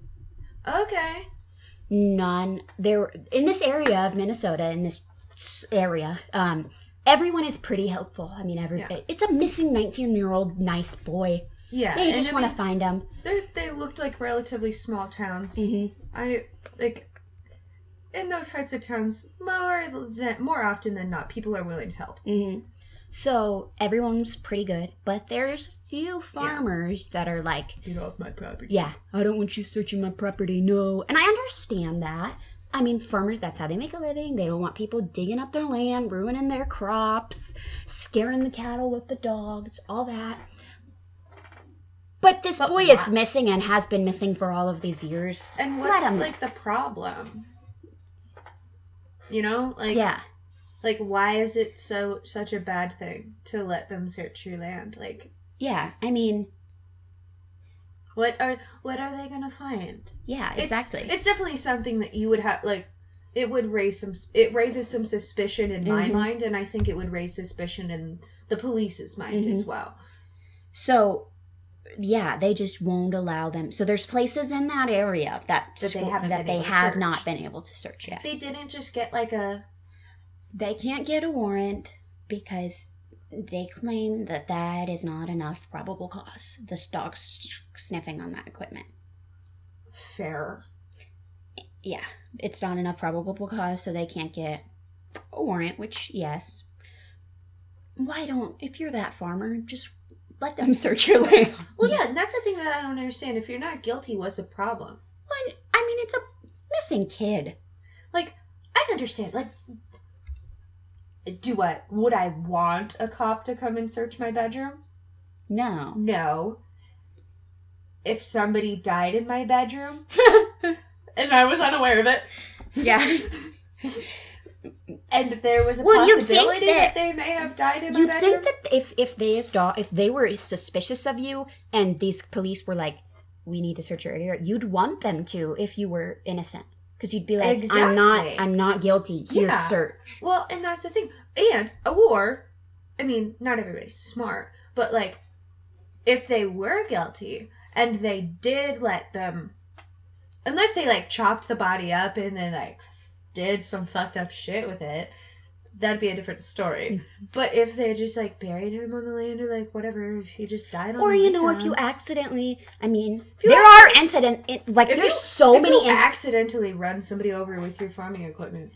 Okay. None, there, in this area of Minnesota, in this area, um, everyone is pretty helpful. I mean, every, Yeah. it's a missing 19 year old nice boy. Yeah. They just want to find him. they're- They looked like relatively small towns. Mhm. I like in those types of towns more than more often than not, people are willing to help. hmm So everyone's pretty good, but there's a few farmers that are like, Get off my property. yeah, I don't want you searching my property, no. And I understand that. I mean, farmers, that's how they make a living. They don't want people digging up their land, ruining their crops, scaring the cattle with the dogs, all that. But this But boy is missing and has been missing for all of these years. And what's like the problem? You know, like yeah, like why is it so such a bad thing to let them search your land? Like yeah. I mean, what are what are they gonna find? yeah, exactly. It's, definitely something that you would have like. It would raise some. It raises some suspicion in my Mhm. mind, and I think it would raise suspicion in the police's mind Mm-hmm. as well. So, yeah, they just won't allow them. So there's places in that area that That they haven't that they have search. not been able to search yet. They didn't just get like a. They can't get a warrant because they claim that that is not enough probable cause. The dog's sniffing on that equipment. Fair. Yeah, it's not enough probable cause, so they can't get a warrant. Which, yes, why don't if you're that farmer, just let them search your land. Well, yeah, that's the thing that I don't understand. If you're not guilty, what's the problem? Well, I mean, it's a missing kid. Like, I understand. Like, do I would I want a cop to come and search my bedroom? No. No. If somebody died in my bedroom and I was unaware of it, Yeah. and there was a Well, possibility that- that, they may have died in my You'd bedroom, think that if if they saw if they were suspicious of you and these police were like, we need to search your area, you'd want them to if you were innocent. Because you'd be like, I'm not I'm not guilty. Here, Yeah. search. Well, and that's the thing. And or I mean, not everybody's smart, but like if they were guilty and they did let them unless they like chopped the body up and then like did some fucked up shit with it, that'd be a different story. Mm-hmm. But if they just like buried him on the land or like whatever, if he just died on Or you know, if you accidentally, I mean, there are incident it, like if there's you- so if many. you inc- accidentally run somebody over with your farming equipment,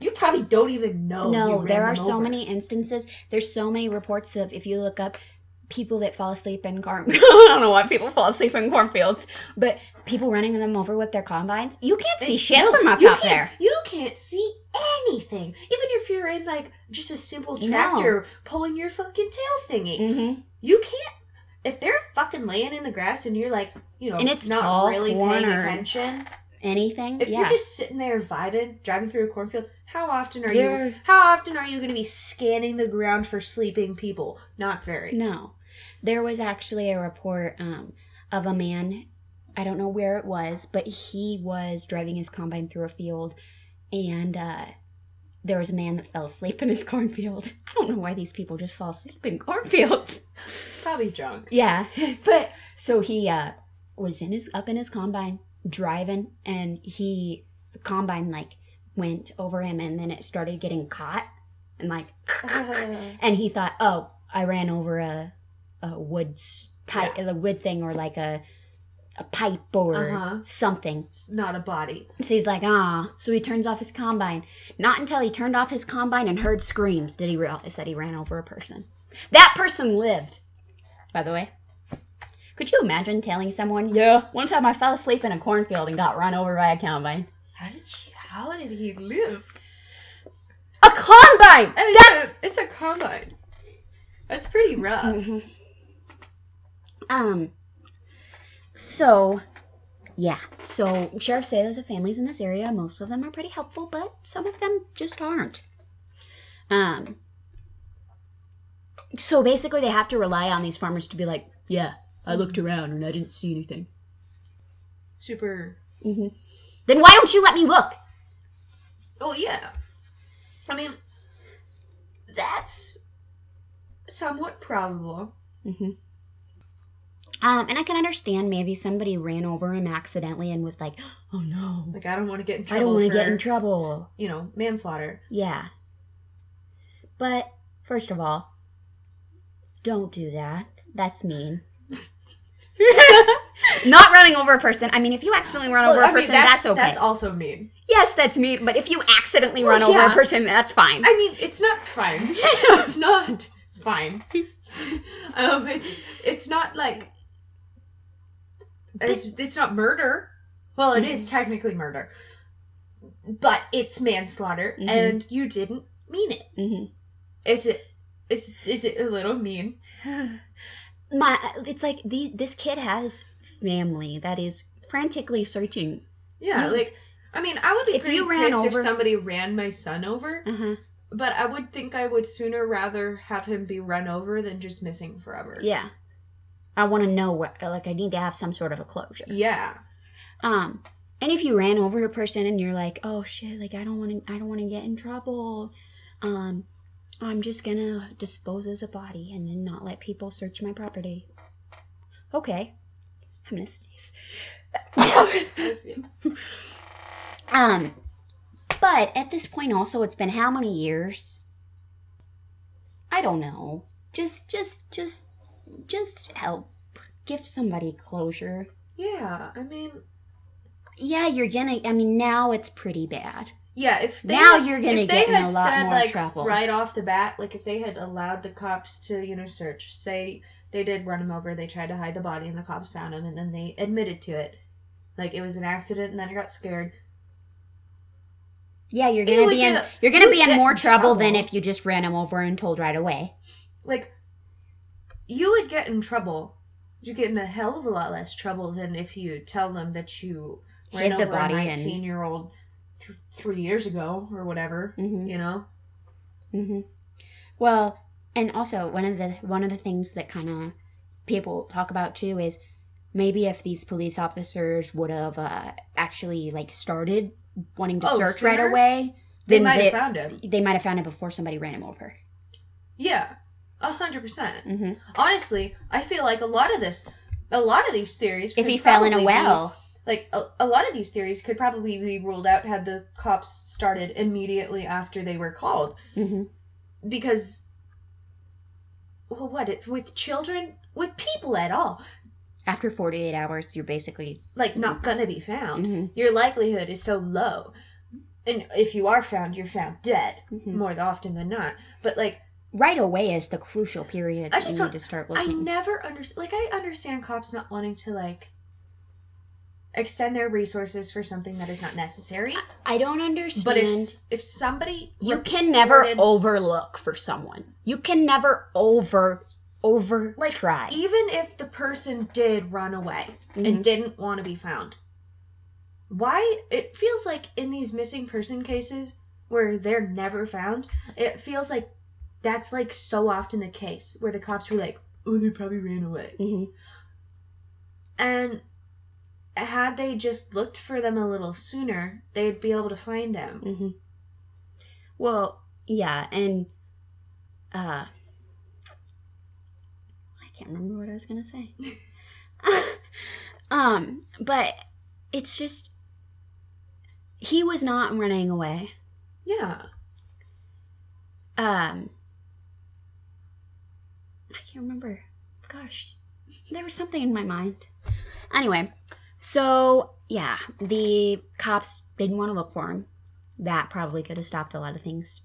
you probably don't even know. you no, there are so over. many instances. There's so many reports of if you look up people that fall asleep in corn. I don't know why people fall asleep in cornfields, but people running them over with their combines. You can't see shit No, from up you out there. You can't see anything. Even if you're in like just a simple No. tractor pulling your fucking tail thingy. Mm-hmm. You can't if they're fucking laying in the grass and you're like, you know, And it's not tall really paying attention. Anything? If yeah. you're just sitting there invited, driving through a cornfield, how often are There- you how often are you gonna be scanning the ground for sleeping people? Not very. No. There was actually a report um, of a man, I don't know where it was, but he was driving his combine through a field and uh, there was a man that fell asleep in his cornfield. I don't know why these people just fall asleep in cornfields. Probably drunk. Yeah. But so he uh, was in his up in his combine driving and he the combine like went over him and then it started getting caught and like and he thought, "Oh, I ran over a a wood pipe, a wood thing, or like a a pipe or Uh-huh. something." It's not a body. So he's like, "Ah!" So he turns off his combine. Not until he turned off his combine and heard screams did he realize that he ran over a person. That person lived, by the way. Could you imagine telling someone, "Yeah, one time I fell asleep in a cornfield and got run over by a combine." How did she how did he live? A combine. I mean, That's it's a, it's a combine. That's pretty rough. Um. So, yeah. So sheriffs say that the families in this area, most of them are pretty helpful, but some of them just aren't. Um. So basically, they have to rely on these farmers to be like, "Yeah, I looked around and I didn't see anything." Super. Mm-hmm. Then why don't you let me look? Well, yeah. I mean, that's somewhat probable. Um, and I can understand maybe somebody ran over him accidentally and was like, "Oh no, Like, I don't want to get in trouble. I don't want to get in trouble." You know, manslaughter. Yeah. But first of all, don't do that. That's mean. Not running over a person. I mean, if you accidentally run over Well, I a mean, person, that's, okay. That's also mean. yes, that's mean. But if you accidentally Well, run over a person, that's fine. I mean, it's not fine. it's not fine. um, it's it's not like it's, it's not murder. Well, it is technically murder, but it's manslaughter, Mhm. and you didn't mean it. hmm Is it? Is is it a little mean? My, it's like the, this kid has family that is frantically searching. Yeah, Yeah. like I mean, I would be If pretty you ran pissed over- if somebody ran my son over, Uh-huh. but I would think I would sooner rather have him be run over than just missing forever. Yeah. I want to know what, like, I need to have some sort of a closure. Yeah. Um, and if you ran over a person and you're like, oh shit, like I don't want to, I don't want to get in trouble. Um, I'm just gonna dispose of the body and then not let people search my property. Okay, I'm gonna sneeze. um, but at this point, also, it's been how many years? I don't know. Just, just, just, just help. Give somebody closure Yeah, I mean, yeah, you're gonna. I mean, now it's pretty bad. Yeah, if they Now had- you're gonna if get in a lot said, more like, trouble. right off the bat, like if they had allowed the cops to you know search, say they did run him over, they tried to hide the body, and the cops found him, and then they admitted to it, like it was an accident, and then I got scared. Yeah, you're gonna be in get- you're gonna be in more in trouble than if you just ran him over and told right away. Like, you would get in trouble. You get in a hell of a lot less trouble than if you tell them that you ran Hid the over a nineteen-year-old th- three years ago or whatever. Mm-hmm. You know. hmm Well, and also one of the one of the things that kind of people talk about too is maybe if these police officers would have uh, actually like started wanting to Oh, search right sooner? away, They might have found him. they might have found it before somebody ran him over. Yeah, a hundred percent. hmm Honestly, I feel like a lot of this, a lot of these theories. If he fell in a probably be- well, like a, a lot of these theories could probably be ruled out had the cops started immediately after they were called, hmm because. Well, what it's with children, with people at all, after 48 hours, you're basically like not gonna be found. Mhm. Your likelihood is so low, and if you are found, you're found dead Mhm. more often than not. But like, right away is the crucial period I just you need to start I looking. never understand. Like, I understand cops not wanting to like extend their resources for something that is not necessary. I don't understand. But if if somebody you can never overlook for someone. You can never over over like try. even if the person did run away Mhm. and didn't want to be found, why it feels like in these missing person cases where they're never found, it feels like that's like so often the case where the cops were like, "Oh, they probably ran away." Mhm. And had they just looked for them a little sooner, they'd be able to find them. Mhm. Well, yeah, and uh I can't remember what I was going to say. um, but it's just he was not running away. Yeah. Um can't remember. Gosh, there was something in my mind. Anyway, so yeah, the cops didn't want to look for him. That probably could have stopped a lot of things.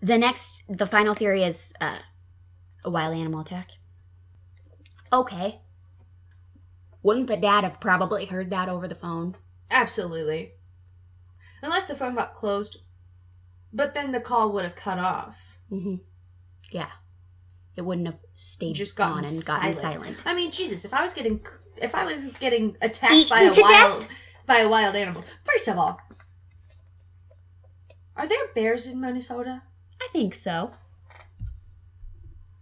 The next, the final theory is uh, a wild animal attack. Okay. Wouldn't the dad have probably heard that over the phone? Absolutely. Unless the phone got closed. But then the call would have cut off. Mm-hmm. Yeah. It wouldn't have stayed Just gone and gotten silent. silent. I mean, Jesus, if I was getting if I was getting attacked Eaten by a wild by a wild animal. First of all, are there bears in Minnesota? I think so.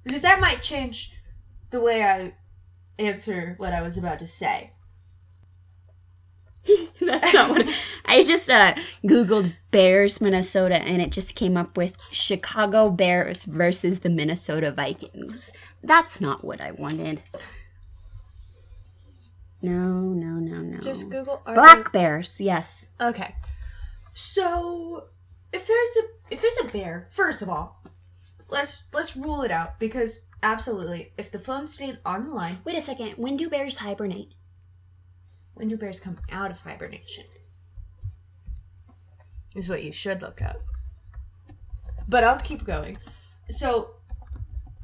Because that might change the way I answer what I was about to say. That's not what I just uh googled Bears Minnesota and it just came up with Chicago Bears versus the Minnesota Vikings. That's not what I wanted. No, no, no, no. Just Google are Black Bears, yes. Okay. So if there's a if there's a bear, first of all, let's let's rule it out because absolutely, if the phone stayed on the line, Wait a second. When do bears hibernate? When do bears come out of hibernation? Is what you should look up. But I'll keep going. So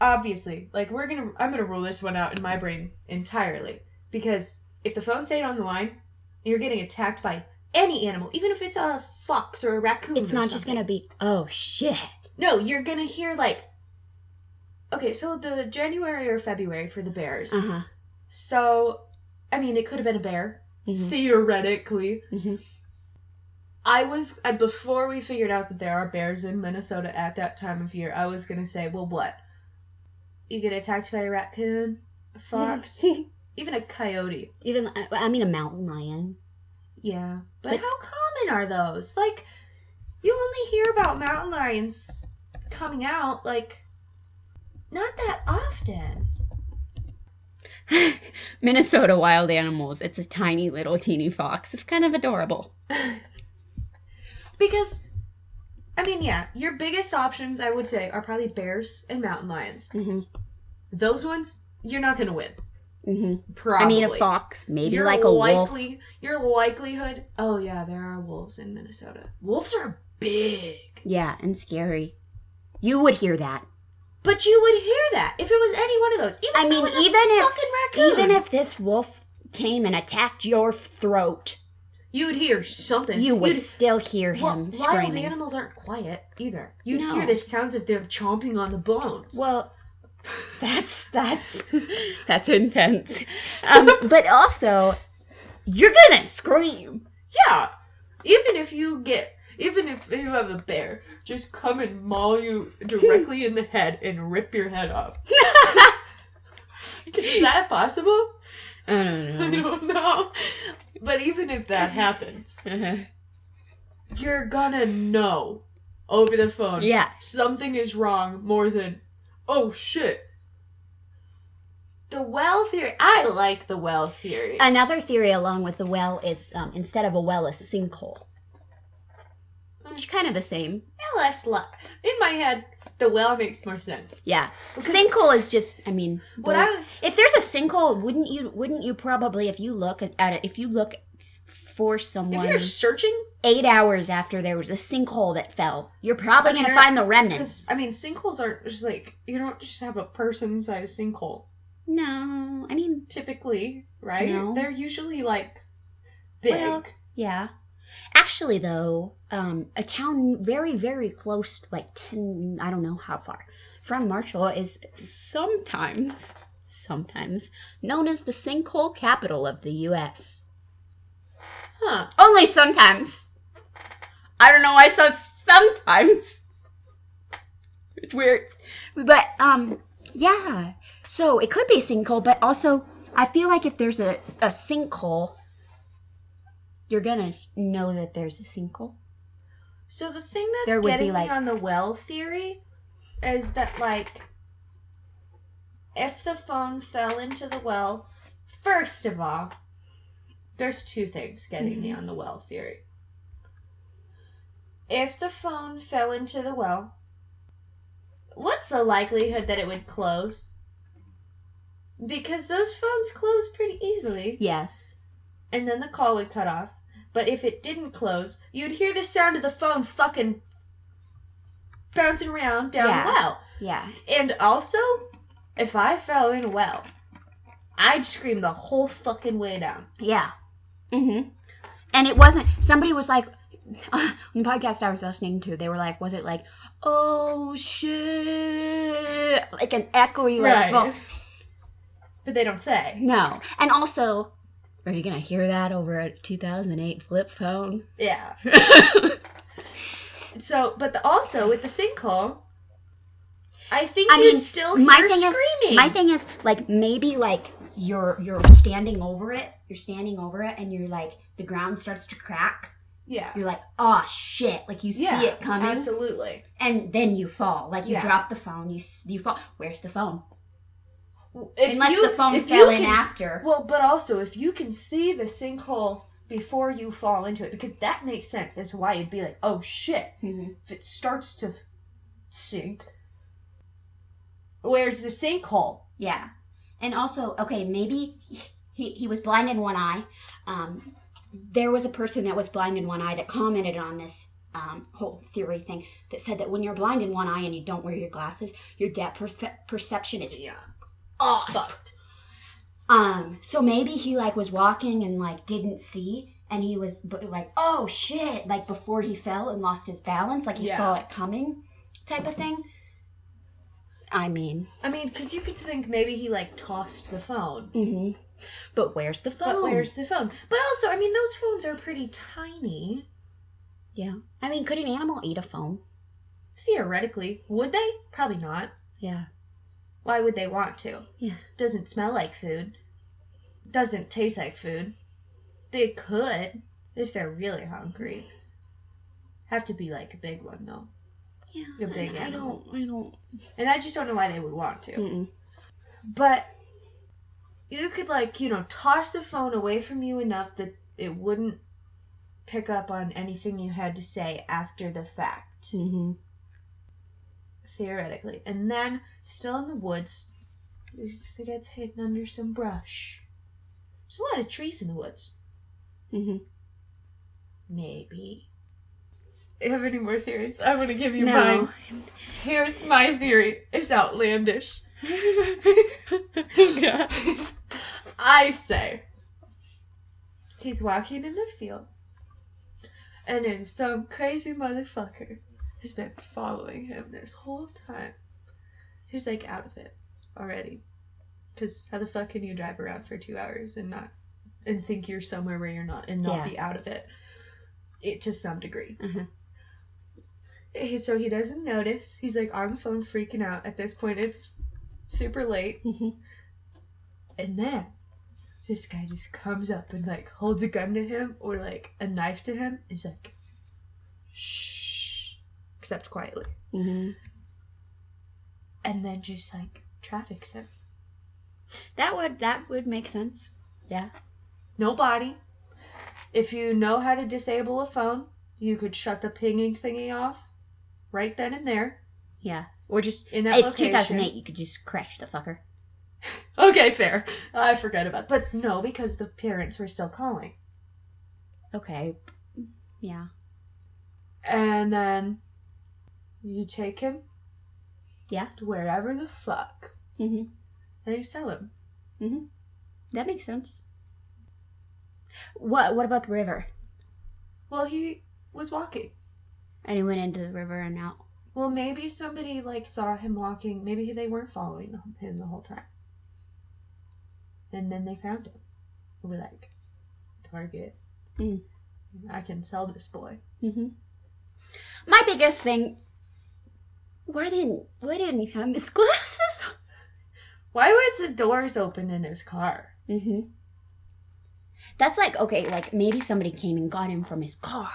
obviously, like we're gonna I'm gonna rule this one out in my brain entirely. Because if the phone stayed on the line, you're getting attacked by any animal, even if it's a fox or a raccoon. It's not just gonna be oh shit. No, you're gonna hear like Okay, so the January or February for the bears. Uh-huh. So I mean it could have been a bear. Mhm. Theoretically. Mhm. I was I, before we figured out that there are bears in Minnesota at that time of year. I was gonna say, well, what? You get attacked by a raccoon, a fox, even a coyote. Even I- I mean a mountain lion. Yeah, but, But- how common are those? Like, you only hear about mountain lions coming out like not that often. Minnesota wild animals. It's a tiny little teeny fox. It's kind of adorable. Because, I mean, yeah, your biggest options I would say are probably bears and mountain lions. hmm Those ones, you're not gonna win. hmm Probably. I mean, a fox, maybe Your like a wolf. Your likelihood. Oh yeah, there are wolves in Minnesota. Wolves are big. Yeah, and scary. You would hear that. But you would hear that if it was any one of those. Even I if it mean, was a even if raccoon, even if this wolf came and attacked your throat, you would hear something. you would You'd- still hear him well, wild screaming. animals aren't quiet either. You'd No. hear the sounds of them chomping on the bones. Well, that's that's that's intense. Um, but also, you're gonna scream. Yeah. Even if you get even if you have a bear, just come and maul you directly in the head and rip your head off. Is that possible? I don't know. I don't know. But even if that happens, know. you're gonna know over the phone. yeah. Something is wrong more than oh shit. The well theory. I like the well theory. Another theory along with the well is um, instead of a well, a sinkhole. Which kind of the same. less li- in my head, the well makes more sense. Yeah. Because- Sinkhole is just. I mean, What I if there's a sinkhole, wouldn't you? Wouldn't you probably, if you look at, it, if you look for someone if you're searching, eight hours after there was a sinkhole that fell, you're probably I mean, gonna find the remnants. I mean, sinkholes aren't just like you don't just have a person-sized sinkhole. No, I mean, Typically, right? No. They're usually like big. Well, yeah. Actually, though, um, a town very, very close, like 10, I don't know how far, from Marshall is sometimes, sometimes known as the sinkhole capital of the U.S. huh? Only sometimes. I don't know why so sometimes. It's weird. But, um, yeah. So it could be sinkhole, but also, I feel like if there's a, a sinkhole, you're gonna know that there's a sinkhole. So the thing that's There getting like- me on the well theory is that like if the phone fell into the well, first of all, there's two things getting me mm-hmm. on the well theory. If the phone fell into the well, what's the likelihood that it would close? Because those phones close pretty easily Yes. and then the call would cut off. But if it didn't close, you'd hear the sound of the phone fucking bouncing around down Yeah. the well. Yeah. And also, if I fell in a well, I'd scream the whole fucking way down. Yeah. Mm-hmm. And it wasn't. Somebody was like, on the podcast I was listening to, they were like, was it like, oh shit, like an echoey like Right. phone. But they don't say. No. And also, are you gonna hear that over a 2008 flip phone? Yeah. So, but the, also with the sinkhole, I think I you'd mean, still hear my thing screaming. is, my thing is like maybe like you're you're standing over it, you're standing over it, and you're like the ground starts to crack. yeah. You're like, oh shit! Like you Yeah, see it coming, Absolutely. and then you fall. Like you Yeah. drop the phone, you you fall. Where's the phone? If Unless you- the phone if fell in can- after. Well, but also if you can see the sinkhole before you fall into it, because that makes sense as to why you'd be like, oh shit, Mhm. if it starts to sink, where's the sinkhole? Yeah, and also okay, maybe he he was blind in one eye. Um, there was a person that was blind in one eye that commented on this um, whole theory thing that said that when you're blind in one eye and you don't wear your glasses, your depth perfe- perception is Yeah, off. fucked. Um, so maybe he like was walking and like didn't see, and he was b- like, "Oh shit!" Like before he fell and lost his balance, like he Yeah. saw it coming, type of thing. I mean, I mean, because you could think maybe he like tossed the phone. hmm but where's the phone? But where's the phone? But also, I mean, those phones are pretty tiny. Yeah, I mean, could an animal eat a phone? Theoretically, would they? Probably not. Yeah, Why would they want to? yeah. Doesn't smell like food. Doesn't taste like food. They could if they're really hungry. Have to be like a big one though. Yeah, A big I, I don't, I don't. And I just don't know why they would want to. Mm-mm. But you could like, you know, toss the phone away from you enough that it wouldn't pick up on anything you had to say after the fact. Mm-hmm. Theoretically. And then still in the woods, He gets hidden under some brush. There's a lot of trees in the woods. hmm Maybe. Do you have any more theories? I'm gonna give you No. mine. Here's my theory. It's outlandish. I say he's walking in the field, and then some crazy motherfucker has been following him this whole time. He's like out of it already. Because how the fuck can you drive around for two hours and not and think you're somewhere where you're not and not Yeah. be out of it? It to some degree. He, so he doesn't notice. He's like on the phone freaking out. At this point, it's super late. Mhm. And then this guy just comes up and like holds a gun to him or like a knife to him. He's like, shh, except quietly. hmm And then just like traffics him. That would that would make sense. Yeah. No body. If you know how to disable a phone, you could shut the pinging thingy off right then and there. Yeah. Or just In that it's location. 2008. You could just crash the fucker. Okay, fair. I forgot about But no, because the parents were still calling. Okay. Yeah. And then you take him Yeah. wherever the fuck hmm and you sell him. Mhm. That makes sense. What What about the river? Well, he was walking. And he went into the river and out. Well, maybe somebody like saw him walking. Maybe they weren't following him the whole time. And then they found him. Were like, Target. Mm. I can sell this boy. hmm My biggest thing. Why didn't Why didn't he have his glasses? Why was the doors open in his car? Mm-hmm. That's like okay, like maybe somebody came and got him from his car,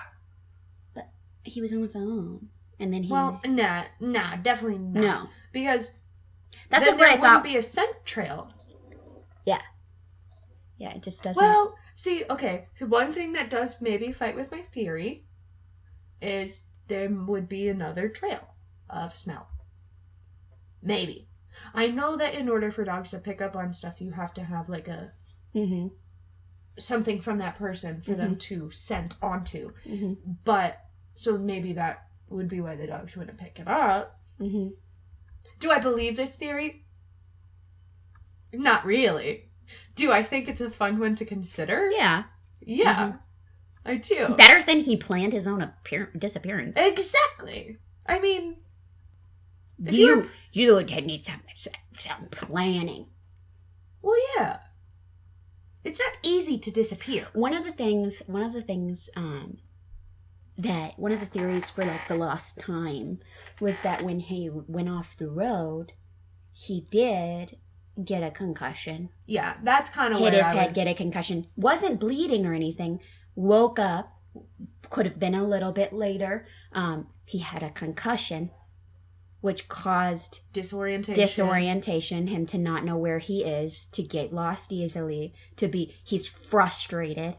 but he was on the phone, and then he. Well, nah, nah, definitely not. no, Because that's then what there I thought. be a scent trail. yeah, yeah, it just doesn't. Well, see, okay, the one thing that does maybe fight with my theory is there would be another trail of smell. Maybe. I know that in order for dogs to pick up on stuff, you have to have like a hmm something from that person for them to scent onto. hmm But so maybe that would be why the dogs wouldn't pick it up. hmm Do I believe this theory? Not really. Do I think it's a fun one to consider? Yeah, Yeah, I do. better than he planned his own appear- disappearance. Exactly. I mean, if you you would need some some planning. well, yeah. It's not easy to disappear. One of the things, one of the things, um, that one of the theories for like the lost time was that when he went off the road, he did get a concussion, Yeah, that's kind of hit his I head, was- get a concussion, wasn't bleeding or anything, woke up, could have been a little bit later. Um, he had a concussion, which caused disorientation. disorientation, him to not know where he is, to get lost easily, to be he's frustrated.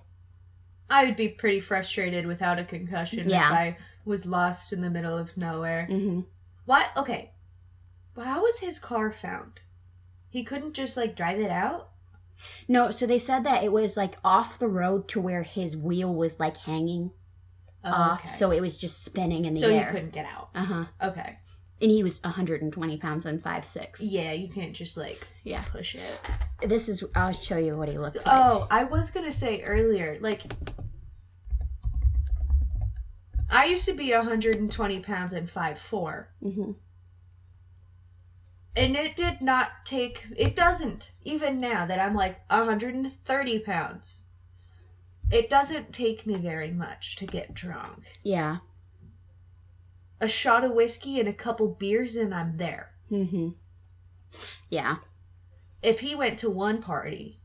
I would be pretty frustrated without a concussion Yeah. if I was lost in the middle of nowhere. hmm What? Okay. Well, how was his car found? He couldn't just like drive it out. No, so they said that it was like off the road to where his wheel was like hanging off, Oh, okay. so it was just spinning in the so air. he couldn't get out. Uh huh. Okay. And he was 120 pounds and five six. Yeah, you can't just like Yeah. push it. This is. I'll show you what he looked like. Oh, I was gonna say earlier, like I used to be 120 pounds and 5'4. hmm And it did not take it doesn't, even now that I'm like 130 pounds. It doesn't take me very much to get drunk. Yeah. A shot of whiskey and a couple beers and I'm there. hmm Yeah. If he went to one party,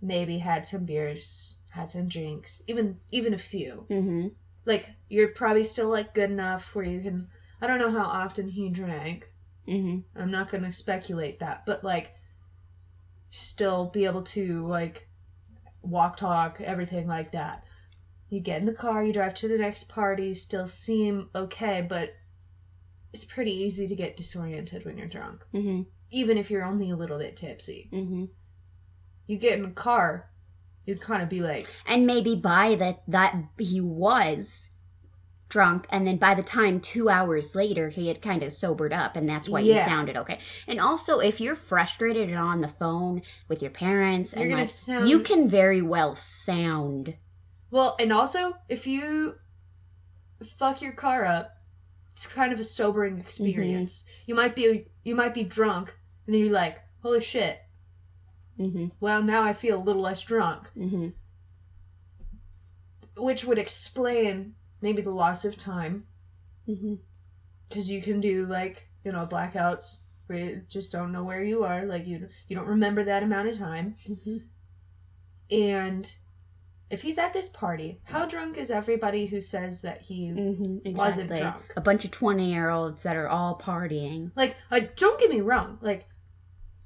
maybe had some beers, had some drinks, even even a few. hmm like you're probably still like good enough where you can I don't know how often he drank. hmm I'm not going to speculate that, but like still be able to like walk talk everything like that. You get in the car, you drive to the next party, you still seem okay, but it's pretty easy to get disoriented when you're drunk. hmm even if you're only a little bit tipsy. hmm You get in a car, you'd kind of be like, And maybe by that that he was drunk, and then by the time two hours later he had kind of sobered up, and that's why he Yeah. sounded okay. And also, if you're frustrated and on the phone with your parents, You're and like, sound- you can very well sound. Well, and also if you fuck your car up, it's kind of a sobering experience. You might be you might be drunk, and then you're like, holy shit. hmm Well, now I feel a little less drunk, hmm which would explain maybe the loss of time. Because you can do like you know blackouts where you just don't know where you are like you you don't remember that amount of time. Hmm and if he's at this party how drunk is everybody who says that he hmm Wasn't drunk. A bunch of twenty year olds that are all partying. like uh, don't get me wrong like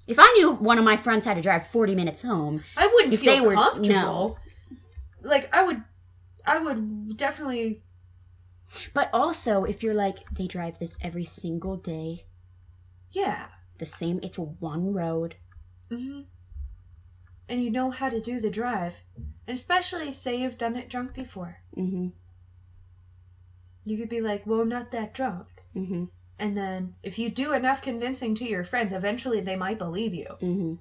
If I knew one of my friends had to drive forty minutes home, i wouldn't If feel they were- comfortable like i would i would definitely but also if you're like they drive this every single day, yeah the same. It's one road. Mm-hmm. and you know how to do the drive and especially say you've done it drunk before hmm you could be like well I'm not that drunk hmm And then if you do enough convincing to your friends, eventually they might believe you hmm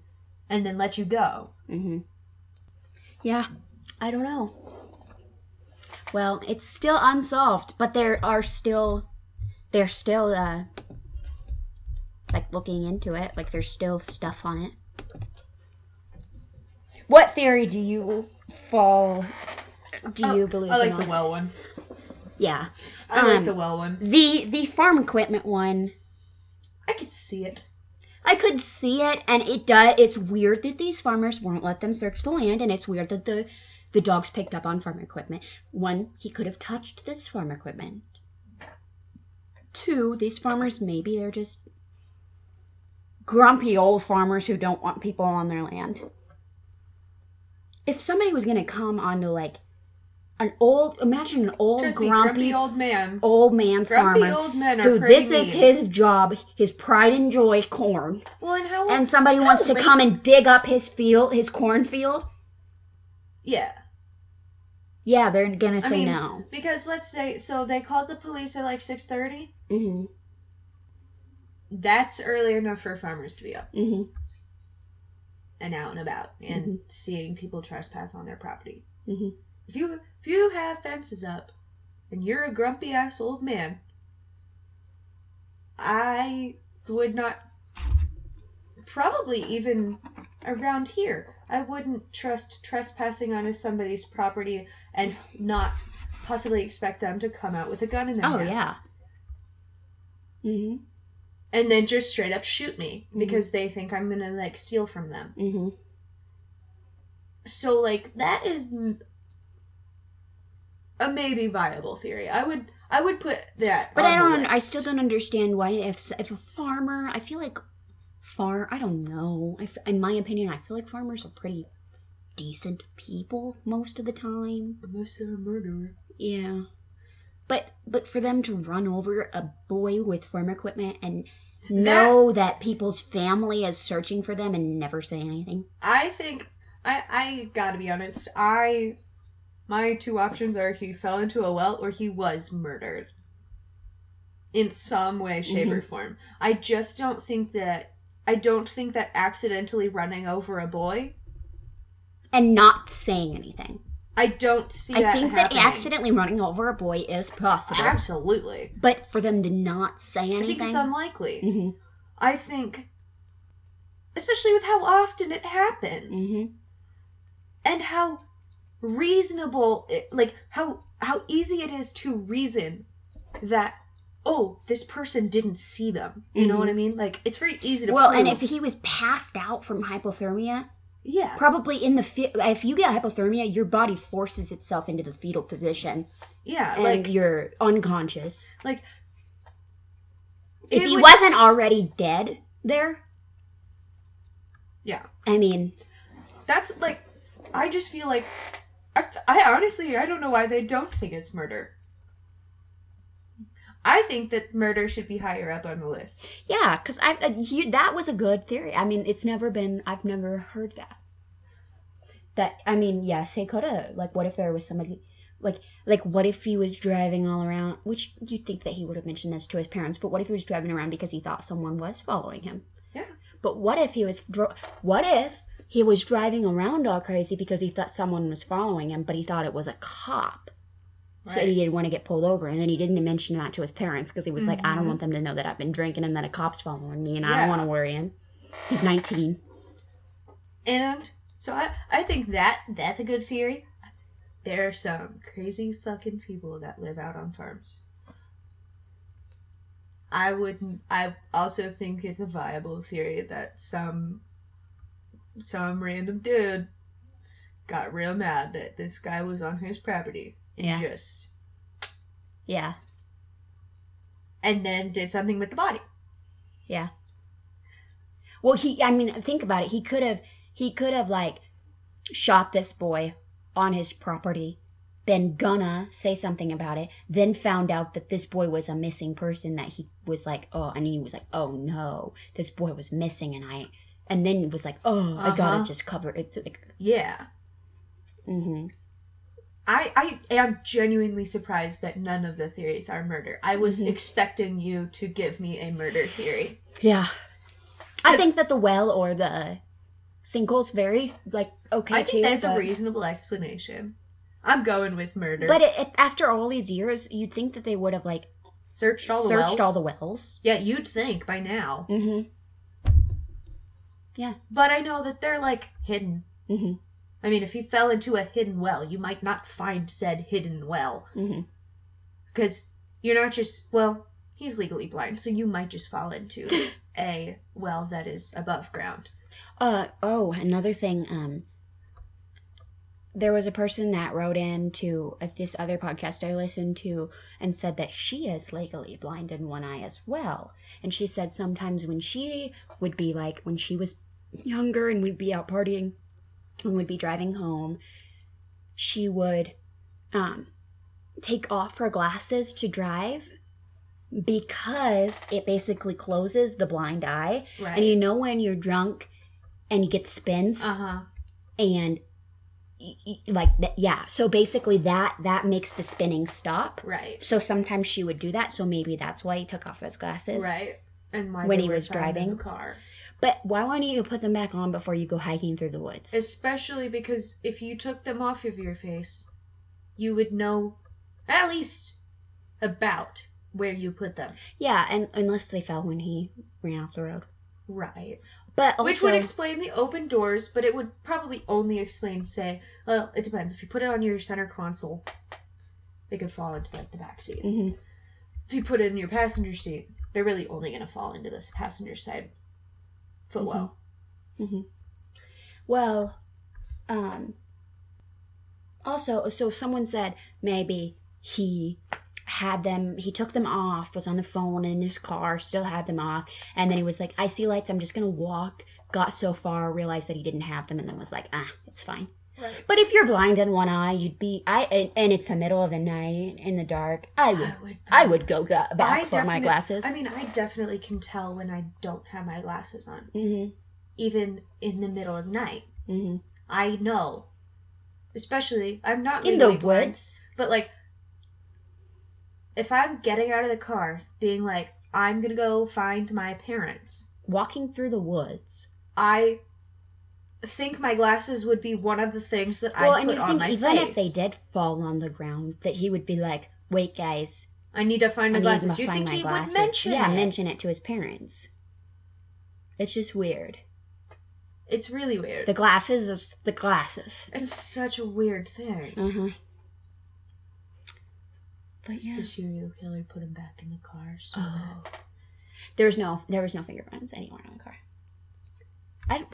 and then let you go. hmm Yeah, I don't know. Well, it's still unsolved, but there are still, they're still, uh, like looking into it. Like there's still stuff on it. What theory do you fall? Do you believe? I like in the well one. Yeah, I Um, like the well one. the the farm equipment one. I could see it. I could see it, and it does. It's weird that these farmers won't let them search the land, and it's weird that the the dogs picked up on farm equipment. One, he could have touched this farm equipment. Two, these farmers maybe they're just grumpy old farmers who don't want people on their land. If somebody was gonna come onto like an old, imagine an old Trust me, grumpy, grumpy old man. old man Grumpy farmer old men are who this is his job, his pride and joy, corn Well, and how? and somebody how wants to come and dig up his field, his cornfield, Yeah. yeah, they're gonna I say mean, no. because let's say so they called the police at like six thirty. hmm That's early enough for farmers to be up hmm and out and about and seeing people trespass on their property. Mhm. If you if you have fences up and you're a grumpy ass old man, I would not probably even around here. I wouldn't trust trespassing onto somebody's property and not possibly expect them to come out with a gun in their Oh hands. yeah. hmm And then just straight up shoot me because they think I'm gonna like steal from them. hmm So like that is a maybe viable theory. I would I would put that. But I don't. I still don't understand why if if a farmer, I feel like far. I don't know. I f in my opinion, I feel like farmers are pretty decent people most of the time. Unless they're a murderer. Yeah. But but for them to run over a boy with farm equipment and know that people's family is searching for them and never say anything. I think I I gotta be honest. I my two options are he fell into a well or he was murdered. In some way, shape, Mm-hmm. or form. I just don't think that I don't think that accidentally running over a boy. And not saying anything. I don't see I that think happening. that accidentally running over a boy is possible. Absolutely. But for them to not say anything, I think it's unlikely. hmm I think, especially with how often it happens, hmm and how reasonable, it, like how how easy it is to reason that oh this person didn't see them. You know Mhm. what I mean? Like it's very easy to Well, prove. and if he was passed out from hypothermia, yeah, probably in the fe- if you get hypothermia, your body forces itself into the fetal position yeah, and like you're unconscious. like If he would- wasn't already dead there, yeah, I mean, that's like I just feel like I, I honestly I don't know why they don't think it's murder. I think that murder should be higher up on the list. Yeah, because I uh, you, that was a good theory. I mean, it's never been. I've never heard that. That I mean, yes, he could have. Like, what if there was somebody, like, like what if he was driving all around? Which you'd think that he would have mentioned this to his parents, but what if he was driving around because he thought someone was following him? Yeah. But what if he was? dro- What if he was driving around all crazy because he thought someone was following him, but he thought it was a cop? So Right. he didn't want to get pulled over, and then he didn't mention that to his parents because he was like, "I don't Mhm. want them to know that I've been drinking and that a cop's following me, and I don't want to worry him." He's nineteen. And so I, I think that that's a good theory. There are some crazy fucking people that live out on farms. I wouldn't. I also think it's a viable theory that some some random dude got real mad that this guy was on his property Yeah. just Yeah, and then did something with the body. yeah. Well, he. I mean, think about it. He could have. He could have like shot this boy on his property, been gonna say something about it, then found out that this boy was a missing person. That he was like, oh, and he was like, oh no, this boy was missing, and I. And then was like, oh, I Uh-huh. gotta just cover it. Like, Yeah. Mm hmm I, I am genuinely surprised that none of the theories are murder. I was Mhm. expecting you to give me a murder theory. Yeah. I think that the well or the sinkhole's very like okay I think too. that's a reasonable explanation. I'm going with murder. but it, it, after all these years, you'd think that they would have like searched all the searched wells. all the wells. Yeah, you'd think by now. Mm-hmm. Yeah. But I know that they're like hidden. Mm-hmm. I mean, if you fell into a hidden well, you might not find said hidden well Mm-hmm. because you're not just well. He's legally blind, so you might just fall into a well that is above ground. Uh oh, another thing. Um, there was a person that wrote in to uh, this other podcast I listened to and said that she is legally blind in one eye as well. And she said sometimes when she would be like when she was younger and would be out partying and would be driving home, she would um take off her glasses to drive because it basically closes the blind eye. Right. And you know when you're drunk and you get spins uh huh. and y- y- like that yeah. So basically that that makes the spinning stop. Right. So sometimes she would do that. So maybe that's why he took off his glasses. Right. And When he was driving? the car. But why wouldn't you put them back on before you go hiking through the woods? Especially because if you took them off of your face, you would know at least about where you put them. yeah, and unless they fell when he ran off the road. Right. But also, Which would explain the open doors, but it would probably only explain, say, well, it depends. If you put it on your center console, they could fall into like the back seat. Mhm. If you put it in your passenger seat, they're really only going to fall into this passenger side footwell. Mm-hmm. Well, um, also, so someone said maybe he had them, he took them off, was on the phone in his car, still had them off, and then he was like, I see lights, I'm just gonna walk. Got so far, realized that he didn't have them, and then was like, ah, it's fine. Right. But if you're blind in one eye, you'd be, I, and, and it's the middle of the night in the dark, I would, would. I would go I back for my glasses. I mean, I definitely can tell when I don't have my glasses on, mm-hmm, even in the middle of night. mm-hmm. I know. Especially, I'm not In the blind, woods? but like, if I'm getting out of the car, being like, I'm gonna go find my parents, Walking through the woods. I think my glasses would be one of the things that Well, I put on think my even face. if they did fall on the ground, that he would be like, "Wait, guys, I need to find my I need glasses. to You find think my he glasses." would mention yeah, it? mention it to his parents. It's just weird. It's really weird. The glasses is the glasses. it's such a weird thing. Huh. But yeah, The serial killer put him back in the car. So Oh. there was no there was no fingerprints anywhere on the car. I don't.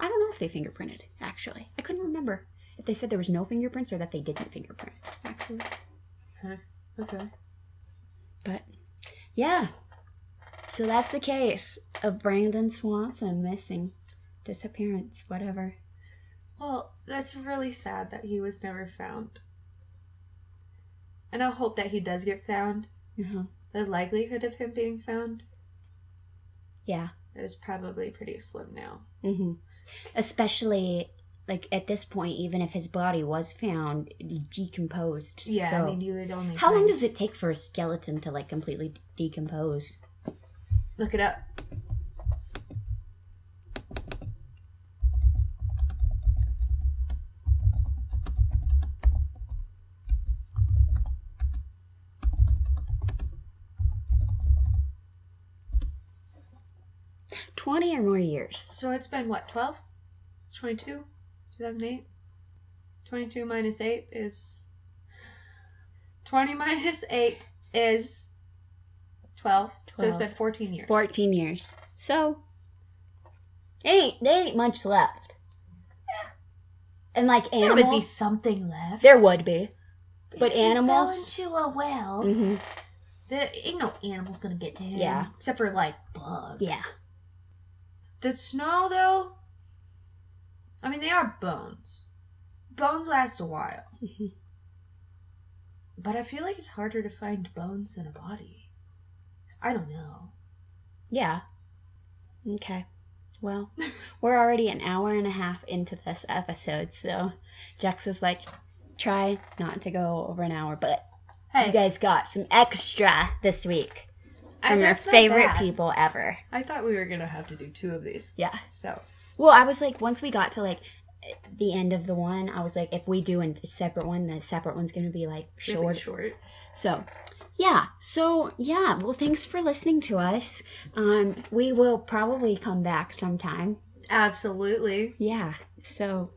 I don't know if they fingerprinted. Actually, I couldn't remember if they said there was no fingerprints or that they didn't fingerprint. Actually. okay. But yeah. So that's the case of Brandon Swanson missing, disappearance, whatever. Well, that's really sad that he was never found. And I hope that he does get found, Uh-huh. the likelihood of him being found Yeah. is probably pretty slim now. hmm Especially like at this point, even if his body was found decomposed. Yeah, so I mean, you would only. how long does it take for a skeleton to like completely d- decompose? look it up? Twenty or more years. So it's been what, 12? It's 22? 2008? 22 minus 8 is. 20 minus 8 is 12. So it's been 14 years. Fourteen years. So ain't there ain't much left. And like animals. There would be something left. there would be. But animals- fell into a well. hmm There ain't no animals gonna get to him. Yeah. Except for like bugs. Yeah. The snow though, I mean they are bones. Bones last a while. Mhm. But I feel like it's harder to find bones than a body. I don't know. Yeah. Okay. Well, we're already an hour and a half into this episode, so Jax is like, try not to go over an hour, but Hey, you guys got some extra this week from your favorite people ever. I thought we were gonna have to do two of these. Yeah. So Well, I was like, once we got to like the end of the one, I was like, if we do a separate one, the separate one's gonna be like really short. short. So, yeah. So, yeah. Well, thanks for listening to us. Um, we will probably come back sometime. Absolutely. Yeah. So,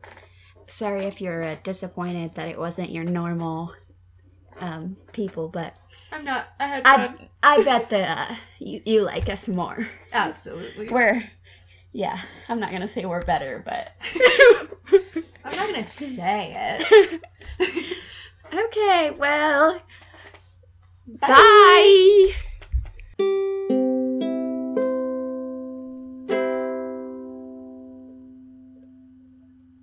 sorry if you're uh, disappointed that it wasn't your normal um, people, but I'm not. I had fun. I I bet that uh, you you like us more. Absolutely. We're yeah. I'm not gonna say we're better, but I'm not gonna say it. okay. Well, bye.